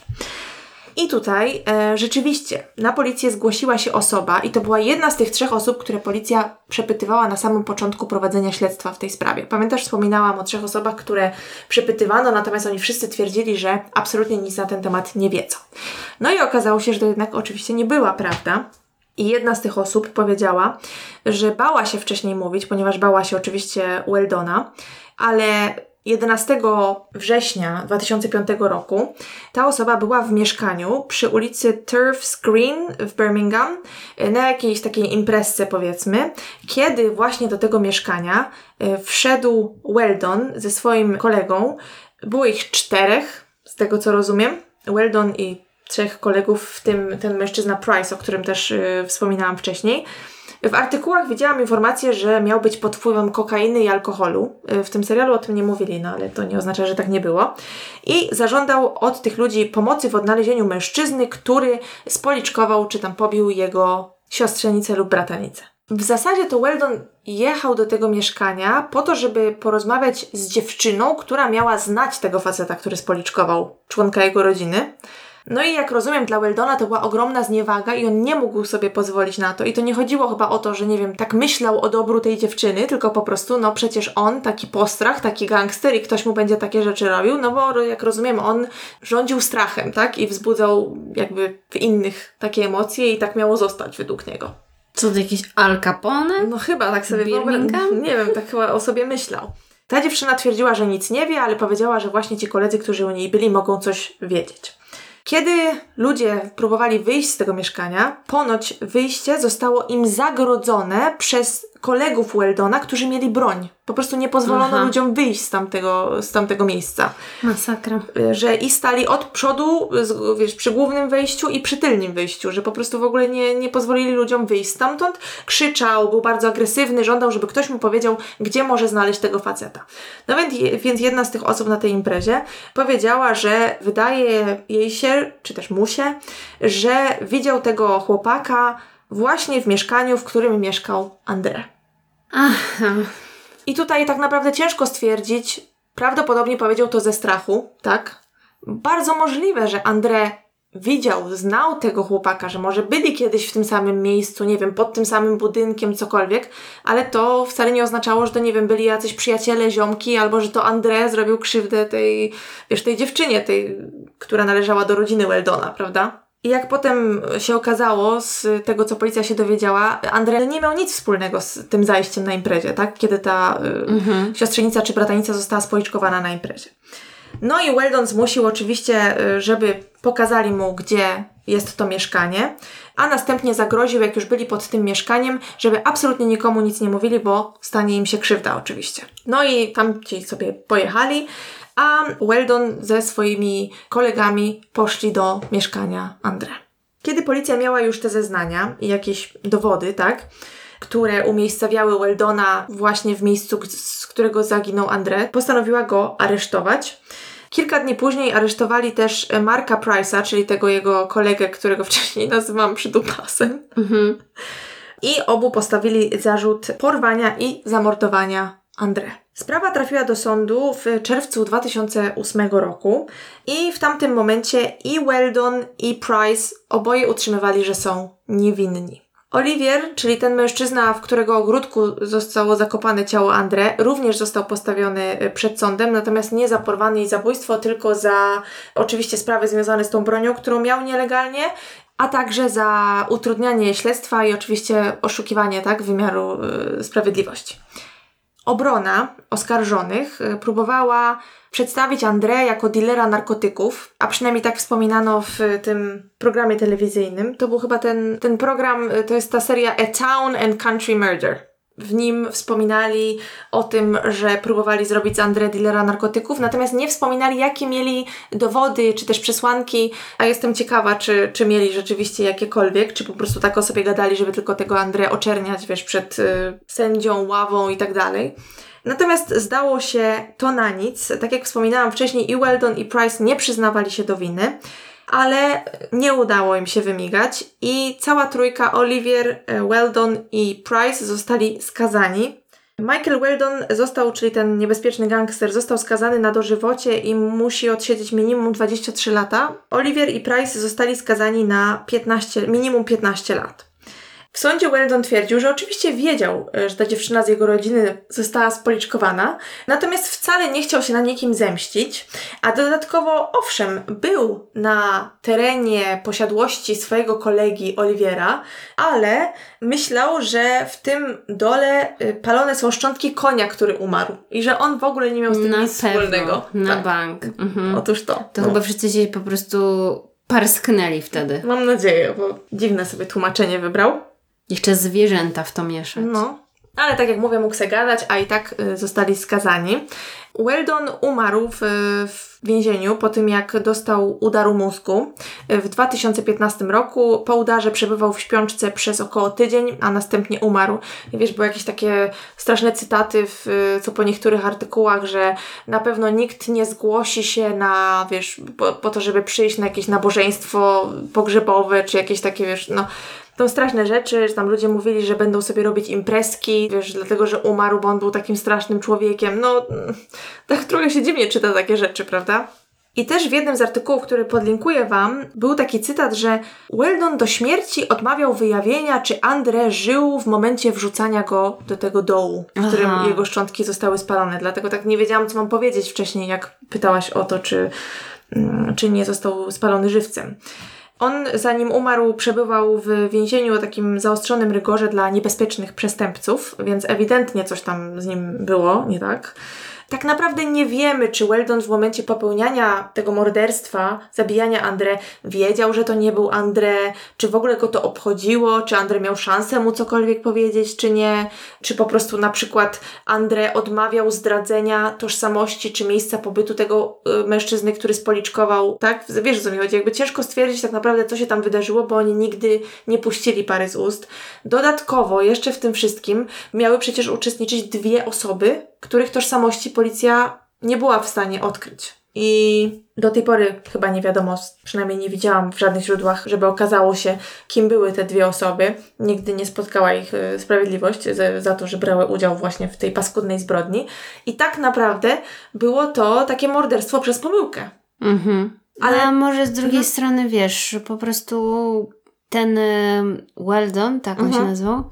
I tutaj e, rzeczywiście na policję zgłosiła się osoba, i to była jedna z tych trzech osób, które policja przepytywała na samym początku prowadzenia śledztwa w tej sprawie. Pamiętasz, wspominałam o trzech osobach, które przepytywano, natomiast oni wszyscy twierdzili, że absolutnie nic na ten temat nie wiedzą. No i okazało się, że to jednak oczywiście nie była prawda. I jedna z tych osób powiedziała, że bała się wcześniej mówić, ponieważ bała się oczywiście Weldona, ale 11 września 2005 roku ta osoba była w mieszkaniu przy ulicy Turfs Green w Birmingham na jakiejś takiej imprezce powiedzmy, kiedy właśnie do tego mieszkania e, wszedł Weldon ze swoim kolegą. Było ich czterech, z tego co rozumiem. Weldon i trzech kolegów, w tym ten mężczyzna Price, o którym też yy, wspominałam wcześniej. W artykułach widziałam informację, że miał być pod wpływem kokainy i alkoholu. Y, w tym serialu o tym nie mówili, no ale to nie oznacza, że tak nie było. I zażądał od tych ludzi pomocy w odnalezieniu mężczyzny, który spoliczkował czy tam pobił jego siostrzenicę lub bratanicę. W zasadzie to Weldon jechał do tego mieszkania po to, żeby porozmawiać z dziewczyną, która miała znać tego faceta, który spoliczkował członka jego rodziny. No i jak rozumiem, dla Weldona to była ogromna zniewaga i on nie mógł sobie pozwolić na to. I to nie chodziło chyba o to, że nie wiem, tak myślał o dobru tej dziewczyny, tylko po prostu, no przecież on, taki postrach, taki gangster i ktoś mu będzie takie rzeczy robił, no bo jak rozumiem, on rządził strachem, tak? I wzbudzał jakby w innych takie emocje i tak miało zostać według niego. Co to jakiś Al Capone? No chyba tak sobie Birmingham? Nie wiem, tak chyba o sobie myślał. Ta dziewczyna twierdziła, że nic nie wie, ale powiedziała, że właśnie ci koledzy, którzy u niej byli, mogą coś wiedzieć. Kiedy ludzie próbowali wyjść z tego mieszkania, ponoć wyjście zostało im zagrodzone przez kolegów Weldona, którzy mieli broń. Po prostu nie pozwolono Aha. ludziom wyjść z tamtego, z tamtego miejsca. Masakra. Że i stali od przodu, wiesz, przy głównym wejściu i przy tylnym wyjściu, że po prostu w ogóle nie, nie pozwolili ludziom wyjść stamtąd. Krzyczał, był bardzo agresywny, żądał, żeby ktoś mu powiedział, gdzie może znaleźć tego faceta. No więc, więc jedna z tych osób na tej imprezie powiedziała, że wydaje jej się, czy też mu się, że widział tego chłopaka właśnie w mieszkaniu, w którym mieszkał André. Aha. I tutaj tak naprawdę ciężko stwierdzić, prawdopodobnie powiedział to ze strachu, tak? Bardzo możliwe, że André widział, znał tego chłopaka, że może byli kiedyś w tym samym miejscu, nie wiem, pod tym samym budynkiem, cokolwiek, ale to wcale nie oznaczało, że to, nie wiem, byli jacyś przyjaciele, ziomki, albo że to André zrobił krzywdę tej, wiesz, tej dziewczynie, tej, która należała do rodziny Weldona, prawda? I jak potem się okazało, z tego co policja się dowiedziała, Andrzej nie miał nic wspólnego z tym zajściem na imprezie, tak? Kiedy ta y, mhm. siostrzenica czy bratanica została spoliczkowana na imprezie. No i Weldon zmusił oczywiście, y, żeby pokazali mu, gdzie jest to mieszkanie, a następnie zagroził, jak już byli pod tym mieszkaniem, żeby absolutnie nikomu nic nie mówili, bo stanie im się krzywda oczywiście. No i tam ci sobie pojechali a Weldon ze swoimi kolegami poszli do mieszkania Andre. Kiedy policja miała już te zeznania i jakieś dowody, tak, które umiejscawiały Weldona właśnie w miejscu, z którego zaginął Andre, postanowiła go aresztować. Kilka dni później aresztowali też Marka Price'a, czyli tego jego kolegę, którego wcześniej nazywam przydupasem. Mhm. I obu postawili zarzut porwania i zamordowania Andre. Sprawa trafiła do sądu w czerwcu 2008 roku i w tamtym momencie i Weldon i Price oboje utrzymywali, że są niewinni. Olivier, czyli ten mężczyzna, w którego ogródku zostało zakopane ciało André, również został postawiony przed sądem, natomiast nie za porwanie i zabójstwo, tylko za oczywiście sprawy związane z tą bronią, którą miał nielegalnie, a także za utrudnianie śledztwa i oczywiście oszukiwanie tak, wymiaru y, sprawiedliwości. Obrona oskarżonych y, próbowała przedstawić André jako dealera narkotyków, a przynajmniej tak wspominano w tym programie telewizyjnym. To był chyba ten, ten program, y, to jest ta seria A Town and Country Murder. W nim wspominali o tym, że próbowali zrobić z André dealera narkotyków, natomiast nie wspominali, jakie mieli dowody czy też przesłanki, a jestem ciekawa, czy, czy mieli rzeczywiście jakiekolwiek, czy po prostu tak o sobie gadali, żeby tylko tego André oczerniać, wiesz, przed y, sędzią, ławą i tak dalej. Natomiast zdało się to na nic. Tak jak wspominałam wcześniej, i Weldon i Price nie przyznawali się do winy ale nie udało im się wymigać i cała trójka Olivier, e, Weldon i Price zostali skazani. Michael Weldon został, czyli ten niebezpieczny gangster, został skazany na dożywocie i musi odsiedzieć minimum 23 lata. Olivier i Price zostali skazani na 15, minimum 15 lat. W sądzie Weldon twierdził, że oczywiście wiedział, e, że ta dziewczyna z jego rodziny została spoliczkowana, natomiast wcale nie chciał się na nikim zemścić, a dodatkowo, owszem, był na terenie posiadłości swojego kolegi Oliwiera, ale myślał, że w tym dole e, palone są szczątki konia, który umarł i że on w ogóle nie miał z tym na nic pewno, wspólnego. Na Tak. bank. Mhm. Otóż to. To No. chyba wszyscy się po prostu parsknęli wtedy. Mam nadzieję, bo dziwne sobie tłumaczenie wybrał. Jeszcze zwierzęta w to mieszać. No. Ale tak jak mówię, mógł se gadać, a i tak y, zostali skazani. Weldon umarł w, w więzieniu po tym, jak dostał udaru mózgu y, w 2015 roku. Po udarze przebywał w śpiączce przez około tydzień, a następnie umarł. I wiesz, były jakieś takie straszne cytaty, w, y, co po niektórych artykułach, że na pewno nikt nie zgłosi się na, wiesz, po, po to, żeby przyjść na jakieś nabożeństwo pogrzebowe, czy jakieś takie, wiesz, no to straszne rzeczy, że tam ludzie mówili, że będą sobie robić imprezki, wiesz, dlatego, że umarł, bo on był takim strasznym człowiekiem. No, tak trochę się dziwnie czyta takie rzeczy, prawda? I też w jednym z artykułów, który podlinkuję Wam, był taki cytat, że Weldon do śmierci odmawiał wyjawienia, czy André żył w momencie wrzucania go do tego dołu, w którym Aha. jego szczątki zostały spalone. Dlatego tak nie wiedziałam, co mam powiedzieć wcześniej, jak pytałaś o to, czy, mm, czy nie został spalony żywcem. On, zanim umarł, przebywał w więzieniu o takim zaostrzonym rygorze dla niebezpiecznych przestępców, więc ewidentnie coś tam z nim było, nie tak? Tak naprawdę nie wiemy, czy Weldon w momencie popełniania tego morderstwa, zabijania André, wiedział, że to nie był André, czy w ogóle go to obchodziło, czy André miał szansę mu cokolwiek powiedzieć, czy nie, czy po prostu na przykład André odmawiał zdradzenia tożsamości, czy miejsca pobytu tego y, mężczyzny, który spoliczkował, tak? Wiesz, co mi chodzi? Jakby ciężko stwierdzić tak naprawdę, co się tam wydarzyło, bo oni nigdy nie puścili pary z ust. Dodatkowo, jeszcze w tym wszystkim, miały przecież uczestniczyć dwie osoby, których tożsamości policja nie była w stanie odkryć. I do tej pory chyba nie wiadomo, przynajmniej nie widziałam w żadnych źródłach, żeby okazało się, kim były te dwie osoby. Nigdy nie spotkała ich y, sprawiedliwość za, to, że brały udział właśnie w tej paskudnej zbrodni. I tak naprawdę było to takie morderstwo przez pomyłkę. Mhm. Ale- Ale może z drugiej Mhm. strony, wiesz, po prostu ten y, Weldon, tak on Mhm. się nazywał,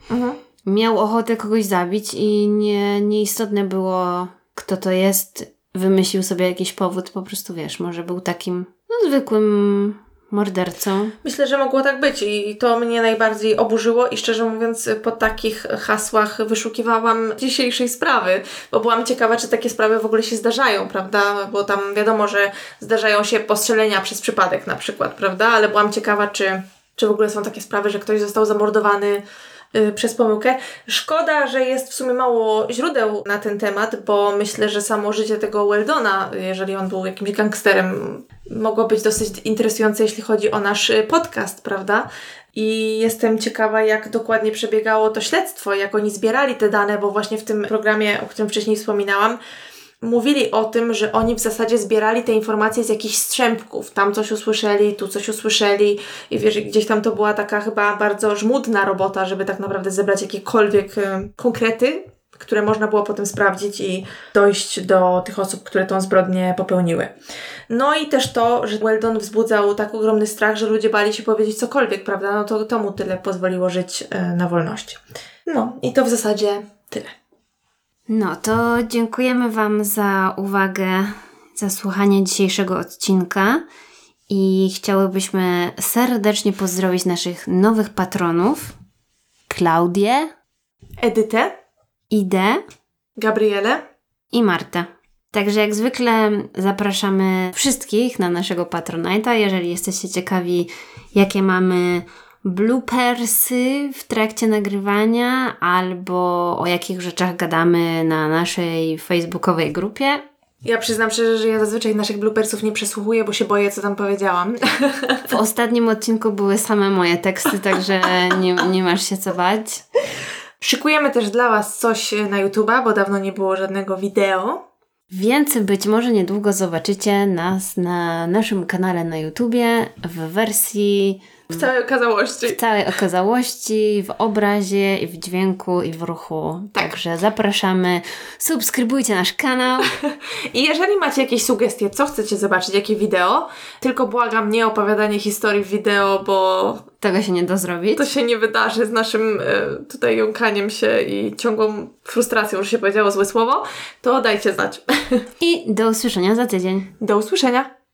miał ochotę kogoś zabić i nie, nieistotne było, kto to jest. Wymyślił sobie jakiś powód, po prostu wiesz, może był takim no, zwykłym mordercą. Myślę, że mogło tak być i to mnie najbardziej oburzyło i szczerze mówiąc po takich hasłach wyszukiwałam dzisiejszej sprawy, bo byłam ciekawa, czy takie sprawy w ogóle się zdarzają, prawda? Bo tam wiadomo, że zdarzają się postrzelenia przez przypadek na przykład, prawda? Ale byłam ciekawa, czy, czy w ogóle są takie sprawy, że ktoś został zamordowany przez pomyłkę. Szkoda, że jest w sumie mało źródeł na ten temat, bo myślę, że samo życie tego Weldona, jeżeli on był jakimś gangsterem, mogło być dosyć interesujące, jeśli chodzi o nasz y, podcast, prawda? I jestem ciekawa, jak dokładnie przebiegało to śledztwo, jak oni zbierali te dane, bo właśnie w tym programie, o którym wcześniej wspominałam, mówili o tym, że oni w zasadzie zbierali te informacje z jakichś strzępków. Tam coś usłyszeli, tu coś usłyszeli i wiesz, gdzieś tam to była taka chyba bardzo żmudna robota, żeby tak naprawdę zebrać jakiekolwiek e, konkrety, które można było potem sprawdzić i dojść do tych osób, które tą zbrodnię popełniły. No i też to, że Weldon wzbudzał tak ogromny strach, że ludzie bali się powiedzieć cokolwiek, prawda? No to, to mu tyle pozwoliło żyć e, na wolności. No i to w zasadzie tyle. No to dziękujemy Wam za uwagę, za słuchanie dzisiejszego odcinka i chciałybyśmy serdecznie pozdrowić naszych nowych patronów Klaudię, Edytę, Idę Gabrielę, i Martę. Także jak zwykle zapraszamy wszystkich na naszego Patronite'a. Jeżeli jesteście ciekawi, jakie mamy bloopersy w trakcie nagrywania albo o jakich rzeczach gadamy na naszej facebookowej grupie. Ja przyznam szczerze, że ja zazwyczaj naszych bloopersów nie przesłuchuję, bo się boję, co tam powiedziałam. W ostatnim odcinku były same moje teksty, także nie, nie masz się co bać. Szykujemy też dla Was coś na YouTube'a, bo dawno nie było żadnego wideo. Więc być może niedługo zobaczycie nas na naszym kanale na YouTubie w wersji W całej okazałości. w całej okazałości, w obrazie, i w dźwięku, i w ruchu. Tak. Także zapraszamy. Subskrybujcie nasz kanał. I jeżeli macie jakieś sugestie, co chcecie zobaczyć, jakie wideo, tylko błagam, nie opowiadanie historii w wideo, bo Tego się nie da zrobić. to się nie wydarzy z naszym e, tutaj jąkaniem się i ciągłą frustracją, że się powiedziało złe słowo, to dajcie znać. I do usłyszenia za tydzień. Do usłyszenia!